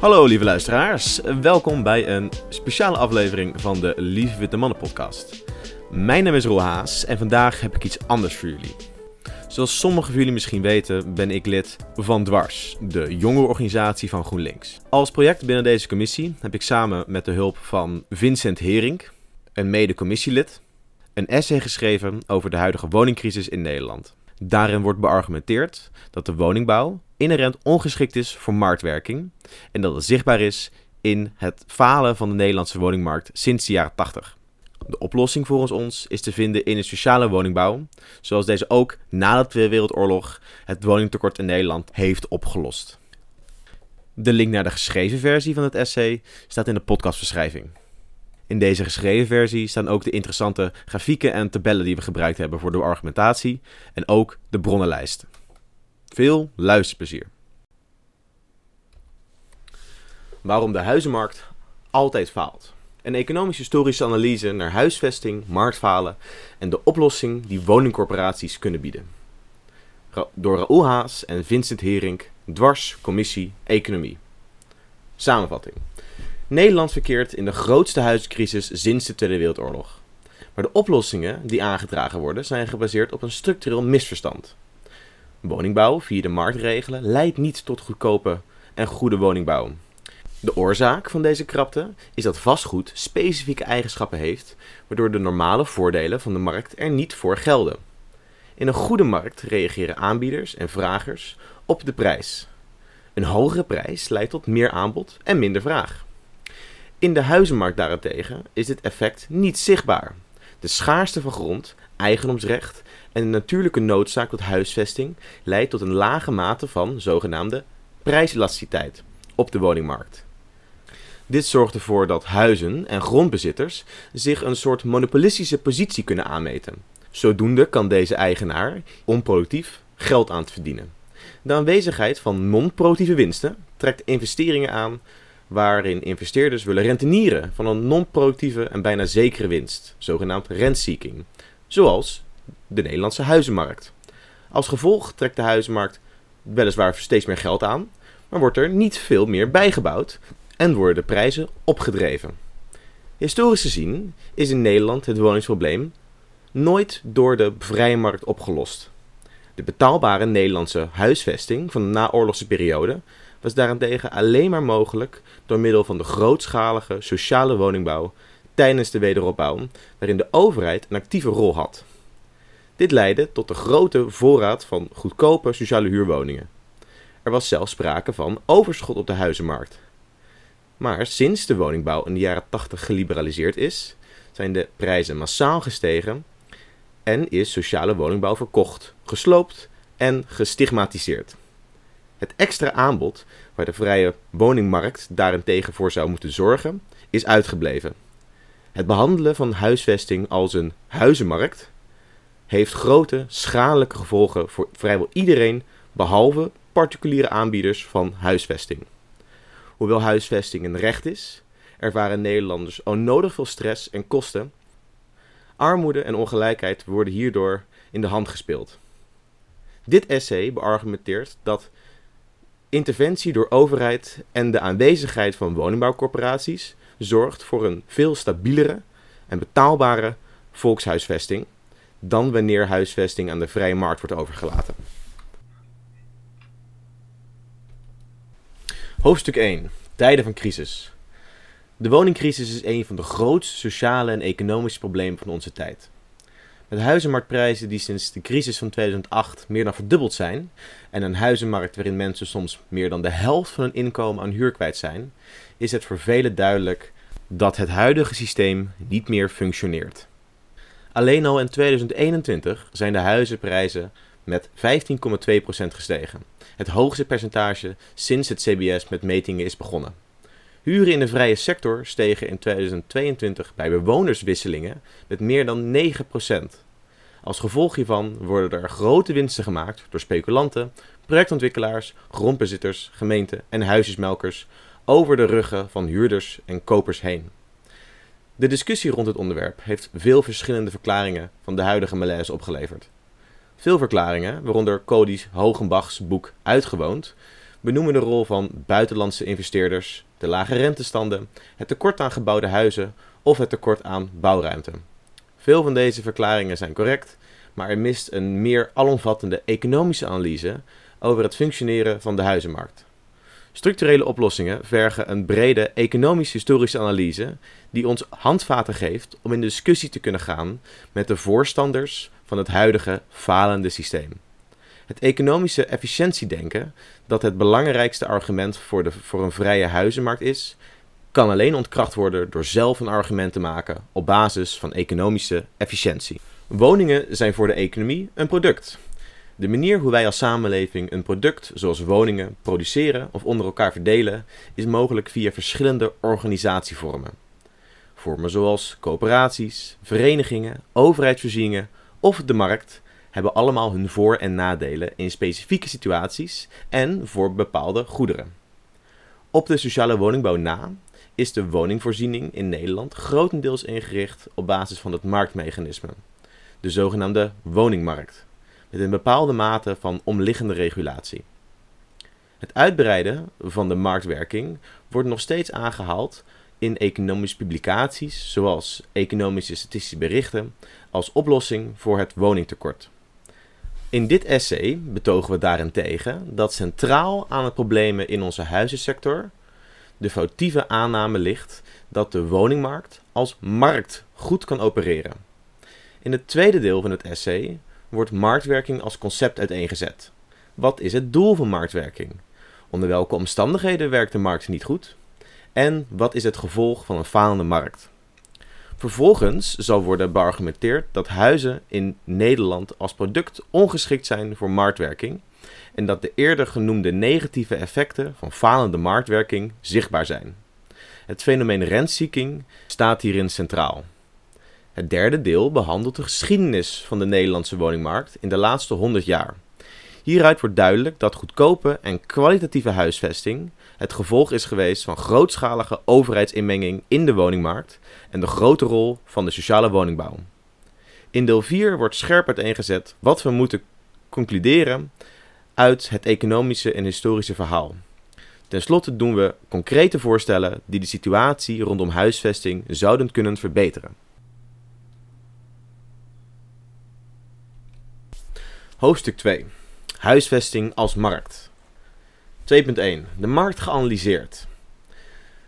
Hallo lieve luisteraars, welkom bij een speciale aflevering van de Lieve Witte Mannen podcast. Mijn naam is Roel Haas en vandaag heb ik iets anders voor jullie. Zoals sommigen van jullie misschien weten, ben ik lid van Dwars, de jongerenorganisatie van GroenLinks. Als project binnen deze commissie heb ik samen met de hulp van Vincent Hering, een mede-commissielid, een essay geschreven over de huidige woningcrisis in Nederland. Daarin wordt beargumenteerd dat de woningbouw inherent ongeschikt is voor marktwerking en dat het zichtbaar is in het falen van de Nederlandse woningmarkt sinds de jaren 80. De oplossing volgens ons is te vinden in een sociale woningbouw, zoals deze ook na de Tweede Wereldoorlog het woningtekort in Nederland heeft opgelost. De link naar de geschreven versie van het essay staat in de podcastbeschrijving. In deze geschreven versie staan ook de interessante grafieken en tabellen die we gebruikt hebben voor de argumentatie en ook de bronnenlijst. Veel luisterplezier. Waarom de huizenmarkt altijd faalt. Een economisch-historische analyse naar huisvesting, marktfalen en de oplossing die woningcorporaties kunnen bieden. Door Raoul Haas en Vincent Herink, Dwars, Commissie, Economie. Samenvatting. Nederland verkeert in de grootste huiscrisis sinds de Tweede Wereldoorlog. Maar de oplossingen die aangedragen worden zijn gebaseerd op een structureel misverstand. Woningbouw via de marktregelen leidt niet tot goedkope en goede woningbouw. De oorzaak van deze krapte is dat vastgoed specifieke eigenschappen heeft, waardoor de normale voordelen van de markt er niet voor gelden. In een goede markt reageren aanbieders en vragers op de prijs. Een hogere prijs leidt tot meer aanbod en minder vraag. In de huizenmarkt daarentegen is dit effect niet zichtbaar. De schaarste van grond, eigendomsrecht en de natuurlijke noodzaak tot huisvesting leidt tot een lage mate van zogenaamde prijselasticiteit op de woningmarkt. Dit zorgt ervoor dat huizen en grondbezitters zich een soort monopolistische positie kunnen aanmeten. Zodoende kan deze eigenaar onproductief geld aan te verdienen. De aanwezigheid van non-productieve winsten trekt investeringen aan waarin investeerders willen rentenieren van een non-productieve en bijna zekere winst, zogenaamd rentseeking, zoals de Nederlandse huizenmarkt. Als gevolg trekt de huizenmarkt weliswaar steeds meer geld aan, maar wordt er niet veel meer bijgebouwd en worden de prijzen opgedreven. Historisch gezien is in Nederland het woningsprobleem nooit door de vrije markt opgelost. De betaalbare Nederlandse huisvesting van de naoorlogse periode was daarentegen alleen maar mogelijk door middel van de grootschalige sociale woningbouw tijdens de wederopbouw, waarin de overheid een actieve rol had. Dit leidde tot de grote voorraad van goedkope sociale huurwoningen. Er was zelfs sprake van overschot op de huizenmarkt. Maar sinds de woningbouw in de jaren 80 geliberaliseerd is, zijn de prijzen massaal gestegen en is sociale woningbouw verkocht, gesloopt en gestigmatiseerd. Het extra aanbod, waar de vrije woningmarkt daarentegen voor zou moeten zorgen, is uitgebleven. Het behandelen van huisvesting als een huizenmarkt heeft grote schadelijke gevolgen voor vrijwel iedereen behalve particuliere aanbieders van huisvesting. Hoewel huisvesting een recht is, ervaren Nederlanders onnodig veel stress en kosten. Armoede en ongelijkheid worden hierdoor in de hand gespeeld. Dit essay beargumenteert dat interventie door overheid en de aanwezigheid van woningbouwcorporaties zorgt voor een veel stabielere en betaalbare volkshuisvesting dan wanneer huisvesting aan de vrije markt wordt overgelaten. Hoofdstuk 1. Tijden van crisis. De woningcrisis is een van de grootste sociale en economische problemen van onze tijd. Met huizenmarktprijzen die sinds de crisis van 2008 meer dan verdubbeld zijn en een huizenmarkt waarin mensen soms meer dan de helft van hun inkomen aan huur kwijt zijn, is het voor velen duidelijk dat het huidige systeem niet meer functioneert. Alleen al in 2021 zijn de huizenprijzen met 15,2% gestegen, het hoogste percentage sinds het CBS met metingen is begonnen. Huren in de vrije sector stegen in 2022 bij bewonerswisselingen met meer dan 9%. Als gevolg hiervan worden er grote winsten gemaakt door speculanten, projectontwikkelaars, grondbezitters, gemeenten en huisjesmelkers over de ruggen van huurders en kopers heen. De discussie rond het onderwerp heeft veel verschillende verklaringen van de huidige malaise opgeleverd. Veel verklaringen, waaronder Cody's Hogenbachs boek Uitgewoond, benoemen de rol van buitenlandse investeerders, de lage rentestanden, het tekort aan gebouwde huizen of het tekort aan bouwruimte. Veel van deze verklaringen zijn correct, maar er mist een meer alomvattende economische analyse over het functioneren van de huizenmarkt. Structurele oplossingen vergen een brede economisch-historische analyse die ons handvaten geeft om in discussie te kunnen gaan met de voorstanders van het huidige falende systeem. Het economische efficiëntiedenken, dat het belangrijkste argument voor, de, voor een vrije huizenmarkt is, kan alleen ontkracht worden door zelf een argument te maken op basis van economische efficiëntie. Woningen zijn voor de economie een product. De manier hoe wij als samenleving een product, zoals woningen, produceren of onder elkaar verdelen, is mogelijk via verschillende organisatievormen. Vormen zoals coöperaties, verenigingen, overheidsvoorzieningen of de markt hebben allemaal hun voor- en nadelen in specifieke situaties en voor bepaalde goederen. Op de sociale woningbouw na is de woningvoorziening in Nederland grotendeels ingericht op basis van het marktmechanisme, de zogenaamde woningmarkt, met een bepaalde mate van omliggende regulatie. Het uitbreiden van de marktwerking wordt nog steeds aangehaald in economische publicaties, zoals economische statistische berichten, als oplossing voor het woningtekort. In dit essay betogen we daarentegen dat centraal aan het problemen in onze huizensector de foutieve aanname ligt dat de woningmarkt als markt goed kan opereren. In het tweede deel van het essay wordt marktwerking als concept uiteengezet. Wat is het doel van marktwerking? Onder welke omstandigheden werkt de markt niet goed? En wat is het gevolg van een falende markt? Vervolgens zal worden beargumenteerd dat huizen in Nederland als product ongeschikt zijn voor marktwerking en dat de eerder genoemde negatieve effecten van falende marktwerking zichtbaar zijn. Het fenomeen rentseeking staat hierin centraal. Het derde deel behandelt de geschiedenis van de Nederlandse woningmarkt in de laatste 100 jaar. Hieruit wordt duidelijk dat goedkope en kwalitatieve huisvesting het gevolg is geweest van grootschalige overheidsinmenging in de woningmarkt en de grote rol van de sociale woningbouw. In deel 4 wordt scherp uiteengezet wat we moeten concluderen uit het economische en historische verhaal. Ten slotte doen we concrete voorstellen die de situatie rondom huisvesting zouden kunnen verbeteren. Hoofdstuk 2. Huisvesting als markt. 2.1. De markt geanalyseerd.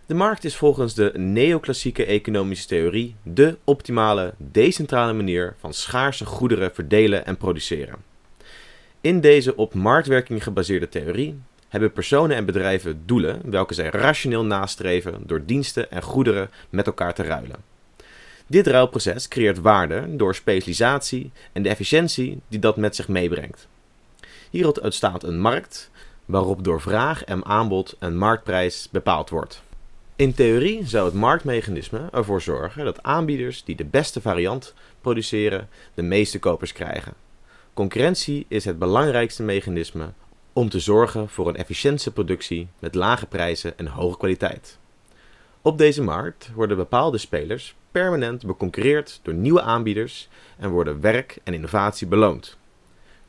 De markt is volgens de neoclassieke economische theorie de optimale, decentrale manier van schaarse goederen verdelen en produceren. In deze op marktwerking gebaseerde theorie hebben personen en bedrijven doelen welke zij rationeel nastreven door diensten en goederen met elkaar te ruilen. Dit ruilproces creëert waarde door specialisatie en de efficiëntie die dat met zich meebrengt. Hieruit ontstaat een markt waarop door vraag en aanbod een marktprijs bepaald wordt. In theorie zou het marktmechanisme ervoor zorgen dat aanbieders die de beste variant produceren de meeste kopers krijgen. Concurrentie is het belangrijkste mechanisme om te zorgen voor een efficiënte productie met lage prijzen en hoge kwaliteit. Op deze markt worden bepaalde spelers permanent beconcurreerd door nieuwe aanbieders en worden werk en innovatie beloond.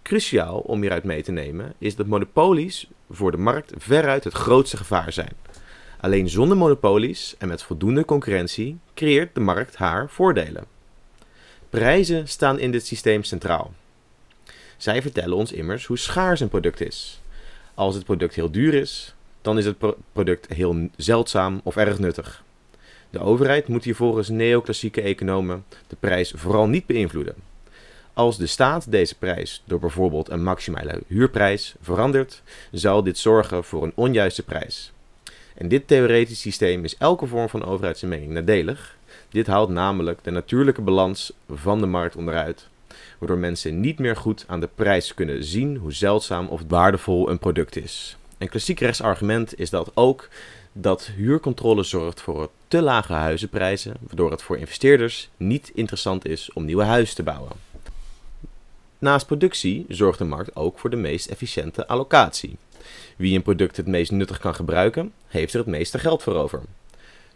Cruciaal om hieruit mee te nemen is dat monopolies voor de markt veruit het grootste gevaar zijn. Alleen zonder monopolies en met voldoende concurrentie creëert de markt haar voordelen. Prijzen staan in dit systeem centraal. Zij vertellen ons immers hoe schaars een product is. Als het product heel duur is, dan is het product heel zeldzaam of erg nuttig. De overheid moet hier volgens neoclassieke economen de prijs vooral niet beïnvloeden. Als de staat deze prijs door bijvoorbeeld een maximale huurprijs verandert, zal dit zorgen voor een onjuiste prijs. In dit theoretisch systeem is elke vorm van overheidsinmenging nadelig. Dit haalt namelijk de natuurlijke balans van de markt onderuit, waardoor mensen niet meer goed aan de prijs kunnen zien hoe zeldzaam of waardevol een product is. Een klassiek rechtsargument is dat ook dat huurcontrole zorgt voor te lage huizenprijzen, waardoor het voor investeerders niet interessant is om nieuwe huizen te bouwen. Naast productie zorgt de markt ook voor de meest efficiënte allocatie. Wie een product het meest nuttig kan gebruiken, heeft er het meeste geld voor over.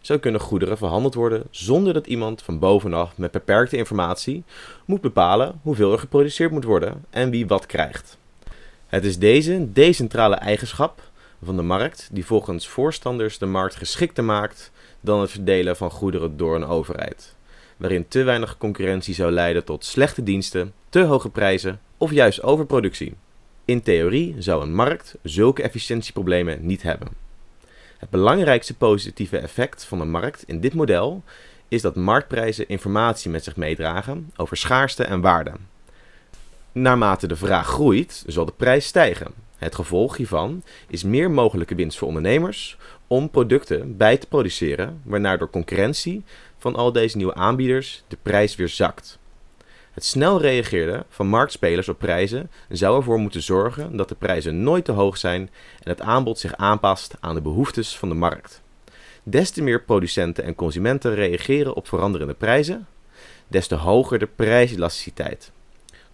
Zo kunnen goederen verhandeld worden zonder dat iemand van bovenaf met beperkte informatie moet bepalen hoeveel er geproduceerd moet worden en wie wat krijgt. Het is deze decentrale eigenschap van de markt die volgens voorstanders de markt geschikter maakt dan het verdelen van goederen door een overheid, waarin te weinig concurrentie zou leiden tot slechte diensten, te hoge prijzen of juist overproductie. In theorie zou een markt zulke efficiëntieproblemen niet hebben. Het belangrijkste positieve effect van de markt in dit model is dat marktprijzen informatie met zich meedragen over schaarste en waarde. Naarmate de vraag groeit, zal de prijs stijgen. Het gevolg hiervan is meer mogelijke winst voor ondernemers om producten bij te produceren, waarna door concurrentie van al deze nieuwe aanbieders de prijs weer zakt. Het snel reageren van marktspelers op prijzen zou ervoor moeten zorgen dat de prijzen nooit te hoog zijn en het aanbod zich aanpast aan de behoeftes van de markt. Des te meer producenten en consumenten reageren op veranderende prijzen, des te hoger de prijselasticiteit.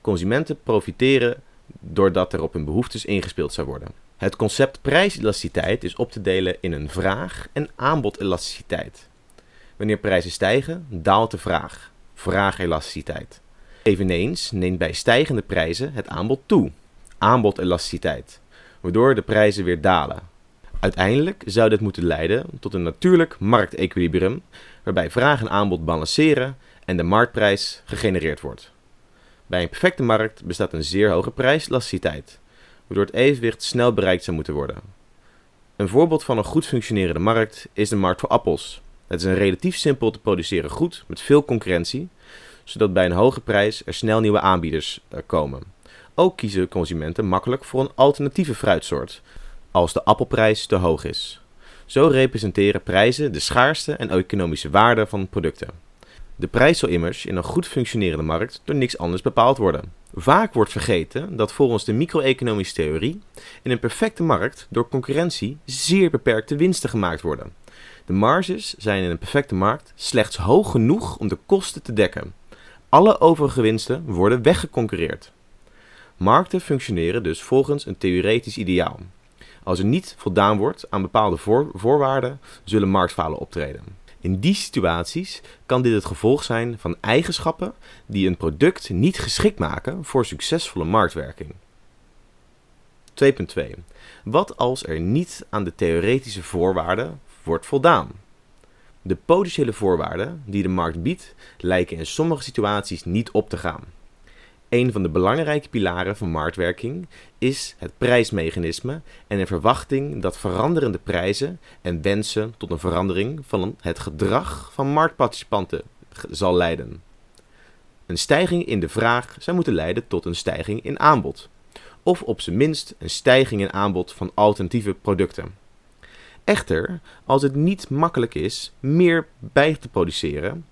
Consumenten profiteren doordat er op hun behoeftes ingespeeld zou worden. Het concept prijselasticiteit is op te delen in een vraag- en aanbodelasticiteit. Wanneer prijzen stijgen, daalt de vraag, vraagelasticiteit. Eveneens neemt bij stijgende prijzen het aanbod toe, aanbodelasticiteit, waardoor de prijzen weer dalen. Uiteindelijk zou dit moeten leiden tot een natuurlijk marktequilibrium, waarbij vraag en aanbod balanceren en de marktprijs gegenereerd wordt. Bij een perfecte markt bestaat een zeer hoge prijselasticiteit, waardoor het evenwicht snel bereikt zou moeten worden. Een voorbeeld van een goed functionerende markt is de markt voor appels. Het is een relatief simpel te produceren goed met veel concurrentie, zodat bij een hoge prijs er snel nieuwe aanbieders eh, komen. Ook kiezen consumenten makkelijk voor een alternatieve fruitsoort, als de appelprijs te hoog is. Zo representeren prijzen de schaarste en economische waarde van producten. De prijs zal immers in een goed functionerende markt door niks anders bepaald worden. Vaak wordt vergeten dat volgens de micro-economische theorie in een perfecte markt door concurrentie zeer beperkte winsten gemaakt worden. De marges zijn in een perfecte markt slechts hoog genoeg om de kosten te dekken. Alle overige winsten worden weggeconcurreerd. Markten functioneren dus volgens een theoretisch ideaal. Als er niet voldaan wordt aan bepaalde voorwaarden, zullen marktfalen optreden. In die situaties kan dit het gevolg zijn van eigenschappen die een product niet geschikt maken voor succesvolle marktwerking. 2.2. Wat als er niet aan de theoretische voorwaarden wordt voldaan? De potentiële voorwaarden die de markt biedt lijken in sommige situaties niet op te gaan. Een van de belangrijke pilaren van marktwerking is het prijsmechanisme en een verwachting dat veranderende prijzen en wensen tot een verandering van het gedrag van marktparticipanten zal leiden. Een stijging in de vraag zou moeten leiden tot een stijging in aanbod, of op zijn minst een stijging in aanbod van alternatieve producten. Echter, als het niet makkelijk is meer bij te produceren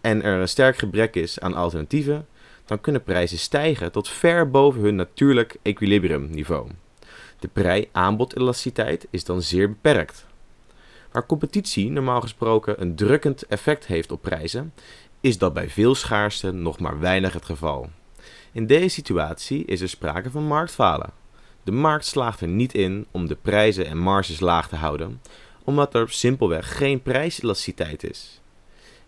en er een sterk gebrek is aan alternatieven, dan kunnen prijzen stijgen tot ver boven hun natuurlijk equilibriumniveau. De prij-aanbodelasticiteit is dan zeer beperkt. Waar competitie normaal gesproken een drukkend effect heeft op prijzen, is dat bij veel schaarste nog maar weinig het geval. In deze situatie is er sprake van marktfalen. De markt slaagt er niet in om de prijzen en marges laag te houden, omdat er simpelweg geen prijselasticiteit is.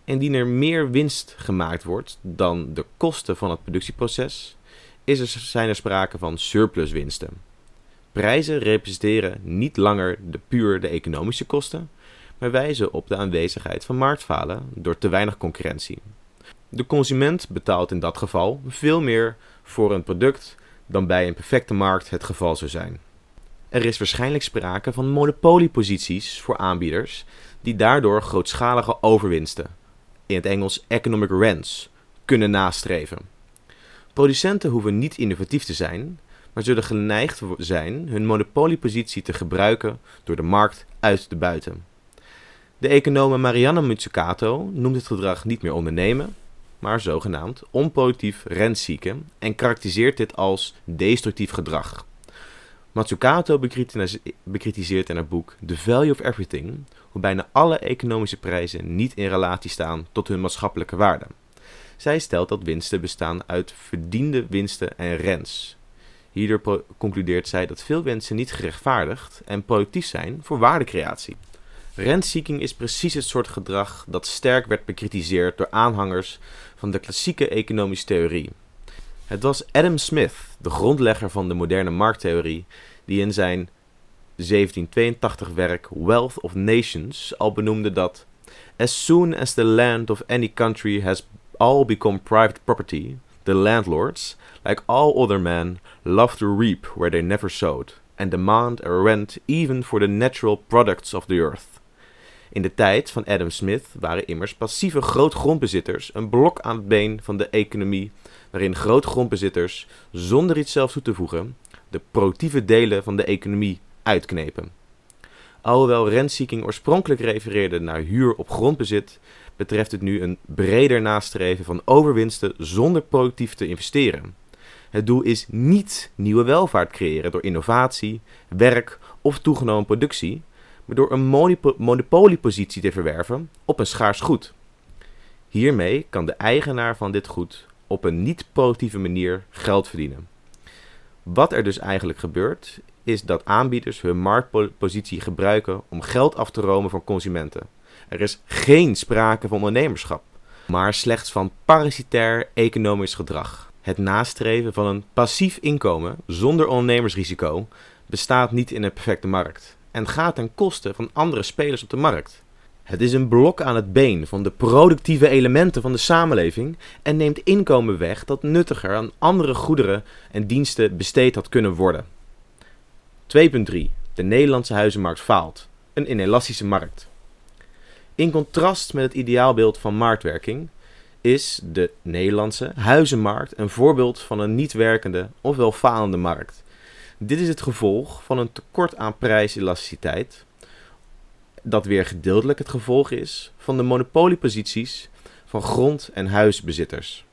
Indien er meer winst gemaakt wordt dan de kosten van het productieproces, is er, zijn er sprake van surpluswinsten. Prijzen representeren niet langer de puur de economische kosten, maar wijzen op de aanwezigheid van marktfalen door te weinig concurrentie. De consument betaalt in dat geval veel meer voor een product dan bij een perfecte markt het geval zou zijn. Er is waarschijnlijk sprake van monopolieposities voor aanbieders die daardoor grootschalige overwinsten in het Engels economic rents, kunnen nastreven. Producenten hoeven niet innovatief te zijn, maar zullen geneigd zijn hun monopoliepositie te gebruiken door de markt uit te buiten. De econome Marianne Mutsukato noemt het gedrag niet meer ondernemen, maar zogenaamd onproductief rentzieken en karakteriseert dit als destructief gedrag. Matsukato bekritiseert in haar boek The Value of Everything hoe bijna alle economische prijzen niet in relatie staan tot hun maatschappelijke waarde. Zij stelt dat winsten bestaan uit verdiende winsten en rents. Hierdoor concludeert zij dat veel wensen niet gerechtvaardigd en productief zijn voor waardecreatie. Rentseeking is precies het soort gedrag dat sterk werd bekritiseerd door aanhangers van de klassieke economische theorie. Het was Adam Smith, de grondlegger van de moderne markttheorie, die in zijn 1782 werk Wealth of Nations al benoemde dat As soon as the land of any country has all become private property, the landlords, like all other men, love to reap where they never sowed, and demand a rent even for the natural products of the earth. In de tijd van Adam Smith waren immers passieve grootgrondbezitters een blok aan het been van de economie, waarin grootgrondbezitters, zonder iets zelf toe te voegen, de productieve delen van de economie uitknepen. Alhoewel rentseeking oorspronkelijk refereerde naar huur op grondbezit, betreft het nu een breder nastreven van overwinsten zonder productief te investeren. Het doel is niet nieuwe welvaart creëren door innovatie, werk of toegenomen productie, door een monopoliepositie te verwerven op een schaars goed. Hiermee kan de eigenaar van dit goed op een niet-productieve manier geld verdienen. Wat er dus eigenlijk gebeurt, is dat aanbieders hun marktpositie gebruiken om geld af te romen van consumenten. Er is geen sprake van ondernemerschap, maar slechts van parasitair economisch gedrag. Het nastreven van een passief inkomen zonder ondernemersrisico bestaat niet in een perfecte markt en gaat ten koste van andere spelers op de markt. Het is een blok aan het been van de productieve elementen van de samenleving en neemt inkomen weg dat nuttiger aan andere goederen en diensten besteed had kunnen worden. 2.3. De Nederlandse huizenmarkt faalt. Een inelastische markt. In contrast met het ideaalbeeld van marktwerking is de Nederlandse huizenmarkt een voorbeeld van een niet werkende ofwel falende markt. Dit is het gevolg van een tekort aan prijselasticiteit, dat weer gedeeltelijk het gevolg is van de monopolieposities van grond- en huisbezitters.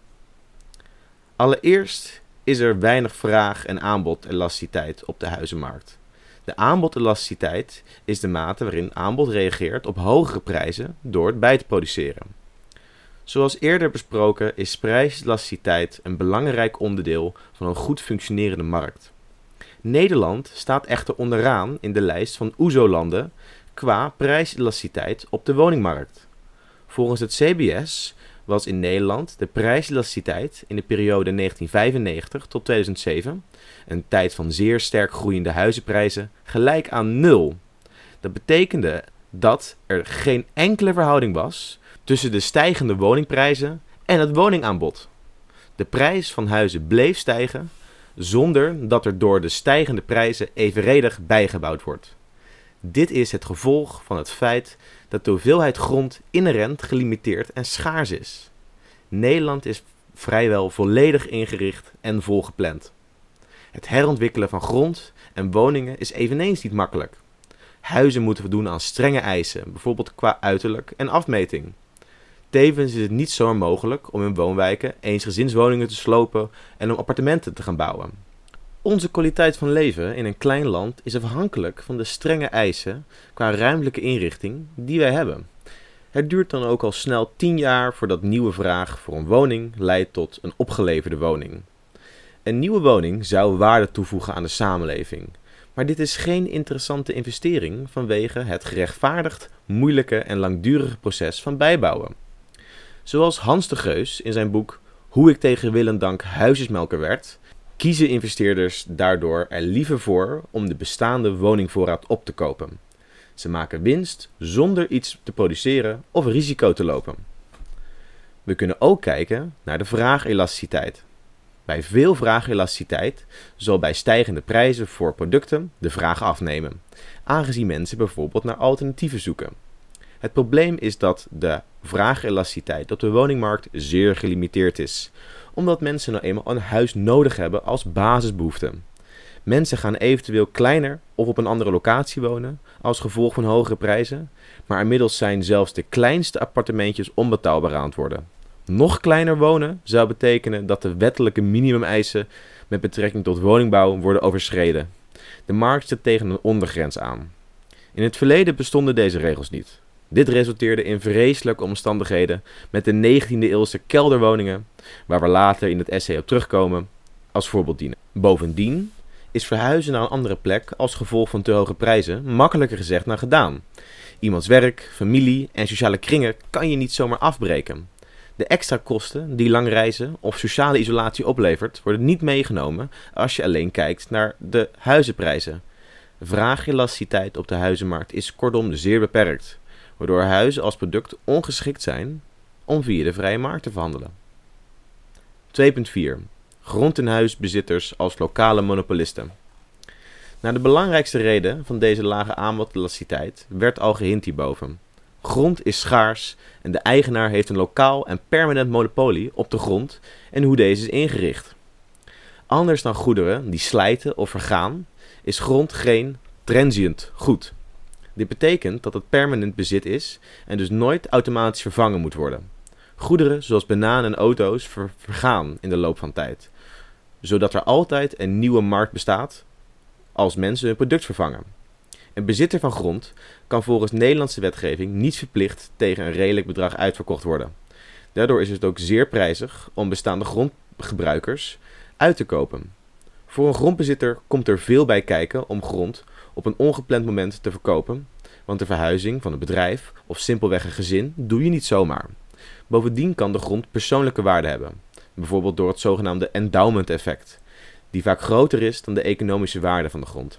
Allereerst is er weinig vraag- en aanbodelasticiteit op de huizenmarkt. De aanbodelasticiteit is de mate waarin aanbod reageert op hogere prijzen door het bij te produceren. Zoals eerder besproken is prijselasticiteit een belangrijk onderdeel van een goed functionerende markt. Nederland staat echter onderaan in de lijst van OESO-landen qua prijselasticiteit op de woningmarkt. Volgens het CBS was in Nederland de prijselasticiteit in de periode 1995 tot 2007, een tijd van zeer sterk groeiende huizenprijzen, gelijk aan nul. Dat betekende dat er geen enkele verhouding was tussen de stijgende woningprijzen en het woningaanbod. De prijs van huizen bleef stijgen zonder dat er door de stijgende prijzen evenredig bijgebouwd wordt. Dit is het gevolg van het feit dat de hoeveelheid grond inherent gelimiteerd en schaars is. Nederland is vrijwel volledig ingericht en volgepland. Het herontwikkelen van grond en woningen is eveneens niet makkelijk. Huizen moeten voldoen aan strenge eisen, bijvoorbeeld qua uiterlijk en afmeting. Tevens is het niet zomaar mogelijk om in woonwijken eensgezinswoningen te slopen en om appartementen te gaan bouwen. Onze kwaliteit van leven in een klein land is afhankelijk van de strenge eisen qua ruimtelijke inrichting die wij hebben. Het duurt dan ook al snel 10 jaar voordat nieuwe vraag voor een woning leidt tot een opgeleverde woning. Een nieuwe woning zou waarde toevoegen aan de samenleving, maar dit is geen interessante investering vanwege het gerechtvaardigd moeilijke en langdurige proces van bijbouwen. Zoals Hans de Geus in zijn boek Hoe ik tegen wil en dank huisjesmelker werd, kiezen investeerders daardoor er liever voor om de bestaande woningvoorraad op te kopen. Ze maken winst zonder iets te produceren of risico te lopen. We kunnen ook kijken naar de vraagelasticiteit. Bij veel vraagelasticiteit zal bij stijgende prijzen voor producten de vraag afnemen, aangezien mensen bijvoorbeeld naar alternatieven zoeken. Het probleem is dat de vraagelasticiteit op de woningmarkt zeer gelimiteerd is, omdat mensen nou eenmaal een huis nodig hebben als basisbehoefte. Mensen gaan eventueel kleiner of op een andere locatie wonen als gevolg van hogere prijzen, maar inmiddels zijn zelfs de kleinste appartementjes onbetaalbaar aan het worden. Nog kleiner wonen zou betekenen dat de wettelijke minimumeisen met betrekking tot woningbouw worden overschreden. De markt zit tegen een ondergrens aan. In het verleden bestonden deze regels niet. Dit resulteerde in vreselijke omstandigheden met de 19e eeuwse kelderwoningen, waar we later in het essay op terugkomen, als voorbeeld dienen. Bovendien is verhuizen naar een andere plek als gevolg van te hoge prijzen makkelijker gezegd dan gedaan. Iemands werk, familie en sociale kringen kan je niet zomaar afbreken. De extra kosten die lang reizen of sociale isolatie oplevert, worden niet meegenomen als je alleen kijkt naar de huizenprijzen. Vraagelasticiteit op de huizenmarkt is kortom zeer beperkt, waardoor huizen als product ongeschikt zijn om via de vrije markt te verhandelen. 2.4 Grond- en huisbezitters als lokale monopolisten. Naar de belangrijkste reden van deze lage aanbodelasticiteit werd al gehind hierboven. Grond is schaars en de eigenaar heeft een lokaal en permanent monopolie op de grond en hoe deze is ingericht. Anders dan goederen die slijten of vergaan, is grond geen transient goed. Dit betekent dat het permanent bezit is en dus nooit automatisch vervangen moet worden. Goederen zoals bananen en auto's vergaan in de loop van tijd, zodat er altijd een nieuwe markt bestaat als mensen hun product vervangen. Een bezitter van grond kan volgens Nederlandse wetgeving niet verplicht tegen een redelijk bedrag uitverkocht worden. Daardoor is het ook zeer prijzig om bestaande grondgebruikers uit te kopen. Voor een grondbezitter komt er veel bij kijken om grond op een ongepland moment te verkopen, want de verhuizing van een bedrijf of simpelweg een gezin doe je niet zomaar. Bovendien kan de grond persoonlijke waarde hebben, bijvoorbeeld door het zogenaamde endowment effect, die vaak groter is dan de economische waarde van de grond.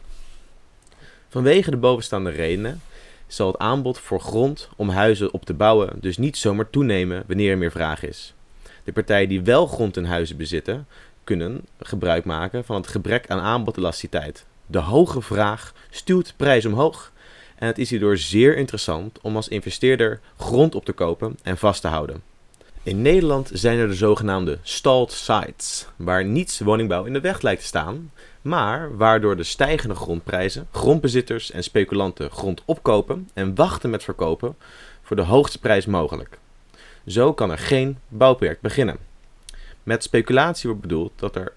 Vanwege de bovenstaande redenen zal het aanbod voor grond om huizen op te bouwen dus niet zomaar toenemen wanneer er meer vraag is. De partijen die wel grond en huizen bezitten, kunnen gebruik maken van het gebrek aan aanbodelasticiteit. De hoge vraag stuwt prijs omhoog en het is hierdoor zeer interessant om als investeerder grond op te kopen en vast te houden. In Nederland zijn er de zogenaamde stalled sites, waar niets woningbouw in de weg lijkt te staan, maar waardoor de stijgende grondprijzen grondbezitters en speculanten grond opkopen en wachten met verkopen voor de hoogste prijs mogelijk. Zo kan er geen bouwproject beginnen. Met speculatie wordt bedoeld dat er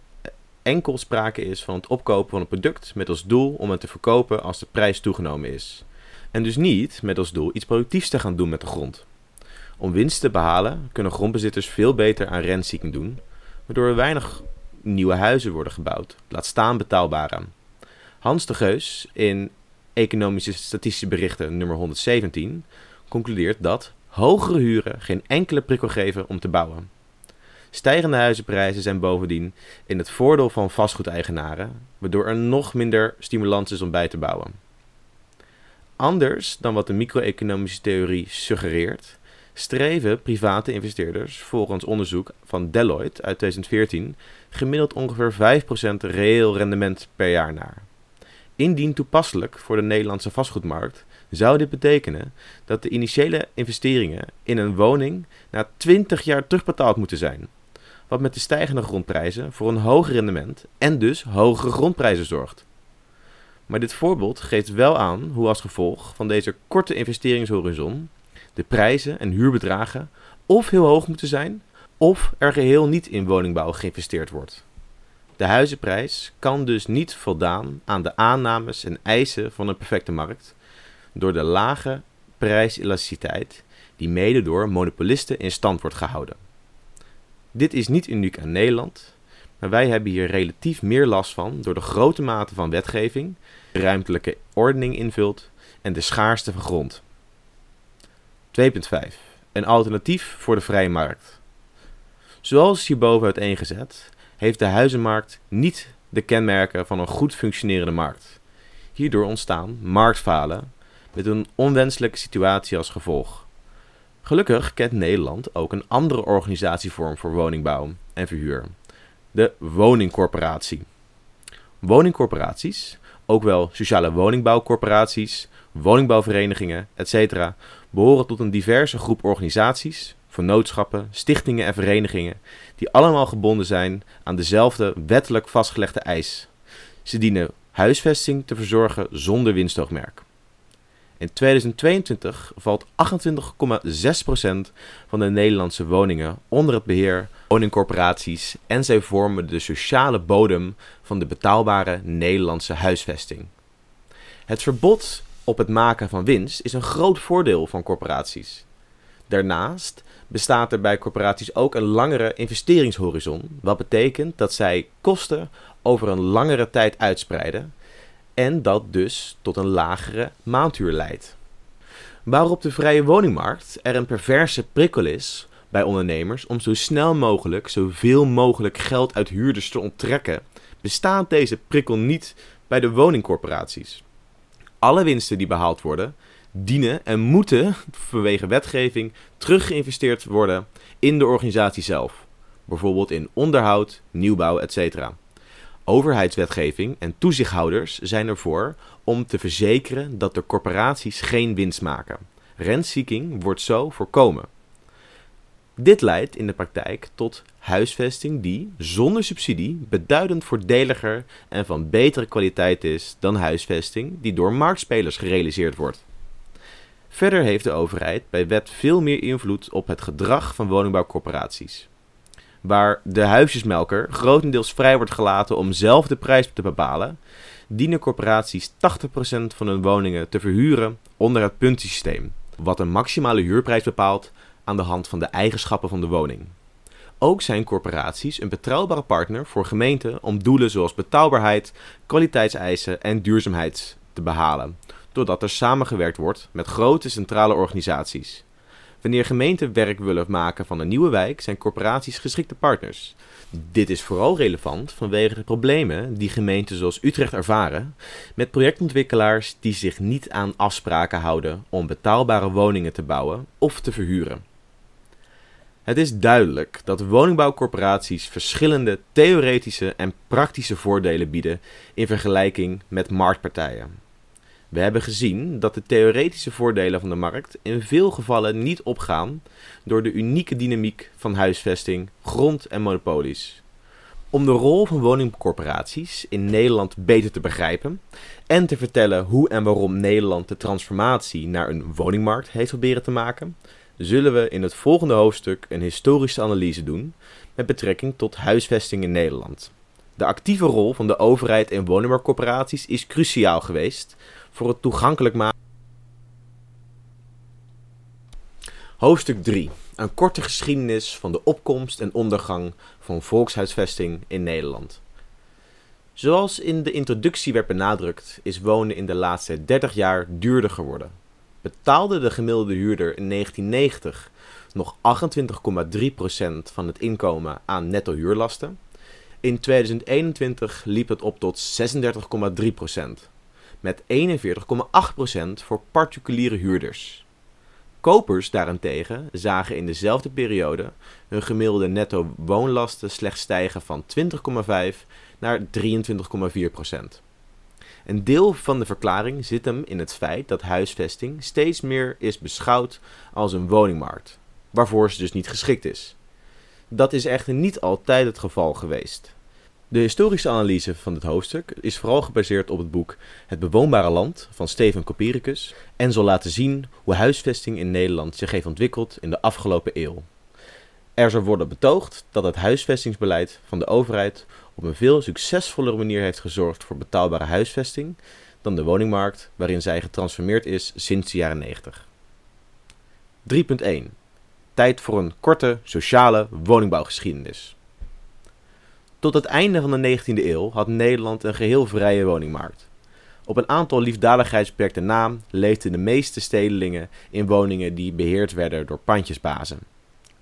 enkel sprake is van het opkopen van een product met als doel om het te verkopen als de prijs toegenomen is. En dus niet met als doel iets productiefs te gaan doen met de grond. Om winst te behalen kunnen grondbezitters veel beter aan rentseeking doen, waardoor er weinig nieuwe huizen worden gebouwd, laat staan betaalbare. Hans de Geus in Economische Statistische Berichten nummer 117 concludeert dat hogere huren geen enkele prikkel geven om te bouwen. Stijgende huizenprijzen zijn bovendien in het voordeel van vastgoedeigenaren, waardoor er nog minder stimulans is om bij te bouwen. Anders dan wat de micro-economische theorie suggereert, streven private investeerders volgens onderzoek van Deloitte uit 2014 gemiddeld ongeveer 5% reëel rendement per jaar naar. Indien toepasselijk voor de Nederlandse vastgoedmarkt, zou dit betekenen dat de initiële investeringen in een woning na 20 jaar terugbetaald moeten zijn. Wat met de stijgende grondprijzen voor een hoger rendement en dus hogere grondprijzen zorgt. Maar dit voorbeeld geeft wel aan hoe als gevolg van deze korte investeringshorizon de prijzen en huurbedragen of heel hoog moeten zijn, of er geheel niet in woningbouw geïnvesteerd wordt. De huizenprijs kan dus niet voldaan aan de aannames en eisen van een perfecte markt door de lage prijselasticiteit die mede door monopolisten in stand wordt gehouden. Dit is niet uniek aan Nederland, maar wij hebben hier relatief meer last van door de grote mate van wetgeving, ruimtelijke ordening invult en de schaarste van grond. 2.5. Een alternatief voor de vrije markt. Zoals hierboven uiteengezet, heeft de huizenmarkt niet de kenmerken van een goed functionerende markt. Hierdoor ontstaan marktfalen met een onwenselijke situatie als gevolg. Gelukkig kent Nederland ook een andere organisatievorm voor woningbouw en verhuur: de woningcorporatie. Woningcorporaties, ook wel sociale woningbouwcorporaties, woningbouwverenigingen, etc., behoren tot een diverse groep organisaties, vernootschappen, stichtingen en verenigingen, die allemaal gebonden zijn aan dezelfde wettelijk vastgelegde eis. Ze dienen huisvesting te verzorgen zonder winstoogmerk. In 2022 valt 28,6% van de Nederlandse woningen onder het beheer woningcorporaties en zij vormen de sociale bodem van de betaalbare Nederlandse huisvesting. Het verbod op het maken van winst is een groot voordeel van corporaties. Daarnaast bestaat er bij corporaties ook een langere investeringshorizon, wat betekent dat zij kosten over een langere tijd uitspreiden en dat dus tot een lagere maandhuur leidt. Waarop de vrije woningmarkt er een perverse prikkel is bij ondernemers om zo snel mogelijk zoveel mogelijk geld uit huurders te onttrekken, bestaat deze prikkel niet bij de woningcorporaties. alle winsten die behaald worden, dienen en moeten vanwege wetgeving teruggeïnvesteerd worden in de organisatie zelf. Bijvoorbeeld in onderhoud, nieuwbouw, etc. Overheidswetgeving en toezichthouders zijn ervoor om te verzekeren dat de corporaties geen winst maken. Rentseeking wordt zo voorkomen. Dit leidt in de praktijk tot huisvesting die, zonder subsidie, beduidend voordeliger en van betere kwaliteit is dan huisvesting die door marktspelers gerealiseerd wordt. Verder heeft de overheid bij wet veel meer invloed op het gedrag van woningbouwcorporaties. Waar de huisjesmelker grotendeels vrij wordt gelaten om zelf de prijs te bepalen, dienen corporaties 80% van hun woningen te verhuren onder het puntensysteem, wat een maximale huurprijs bepaalt aan de hand van de eigenschappen van de woning. Ook zijn corporaties een betrouwbare partner voor gemeenten om doelen zoals betaalbaarheid, kwaliteitseisen en duurzaamheid te behalen, doordat er samengewerkt wordt met grote centrale organisaties. Wanneer gemeenten werk willen maken van een nieuwe wijk, zijn corporaties geschikte partners. Dit is vooral relevant vanwege de problemen die gemeenten zoals Utrecht ervaren met projectontwikkelaars die zich niet aan afspraken houden om betaalbare woningen te bouwen of te verhuren. Het is duidelijk dat woningbouwcorporaties verschillende theoretische en praktische voordelen bieden in vergelijking met marktpartijen. We hebben gezien dat de theoretische voordelen van de markt in veel gevallen niet opgaan door de unieke dynamiek van huisvesting, grond en monopolies. Om de rol van woningcorporaties in Nederland beter te begrijpen en te vertellen hoe en waarom Nederland de transformatie naar een woningmarkt heeft proberen te maken, zullen we in het volgende hoofdstuk een historische analyse doen met betrekking tot huisvesting in Nederland. De actieve rol van de overheid en woningbouwcorporaties is cruciaal geweest voor het toegankelijk maken. Hoofdstuk 3. Een korte geschiedenis van de opkomst en ondergang van volkshuisvesting in Nederland. Zoals in de introductie werd benadrukt, is wonen in de laatste 30 jaar duurder geworden. Betaalde de gemiddelde huurder in 1990 nog 28,3% van het inkomen aan netto huurlasten. In 2021 liep het op tot 36,3% met 41,8% voor particuliere huurders. Kopers daarentegen zagen in dezelfde periode hun gemiddelde netto woonlasten slechts stijgen van 20,5 naar 23,4%. Een deel van de verklaring zit hem in het feit dat huisvesting steeds meer is beschouwd als een woningmarkt, waarvoor ze dus niet geschikt is. Dat is echter niet altijd het geval geweest. De historische analyse van dit hoofdstuk is vooral gebaseerd op het boek Het bewoonbare land van Steven Copericus en zal laten zien hoe huisvesting in Nederland zich heeft ontwikkeld in de afgelopen eeuw. Er zal worden betoogd dat het huisvestingsbeleid van de overheid op een veel succesvollere manier heeft gezorgd voor betaalbare huisvesting dan de woningmarkt waarin zij getransformeerd is sinds de jaren 90. 3.1 Tijd voor een korte sociale woningbouwgeschiedenis. Tot het einde van de 19e eeuw had Nederland een geheel vrije woningmarkt. Op een aantal liefdadigheidsprojecten na leefden de meeste stedelingen in woningen die beheerd werden door pandjesbazen.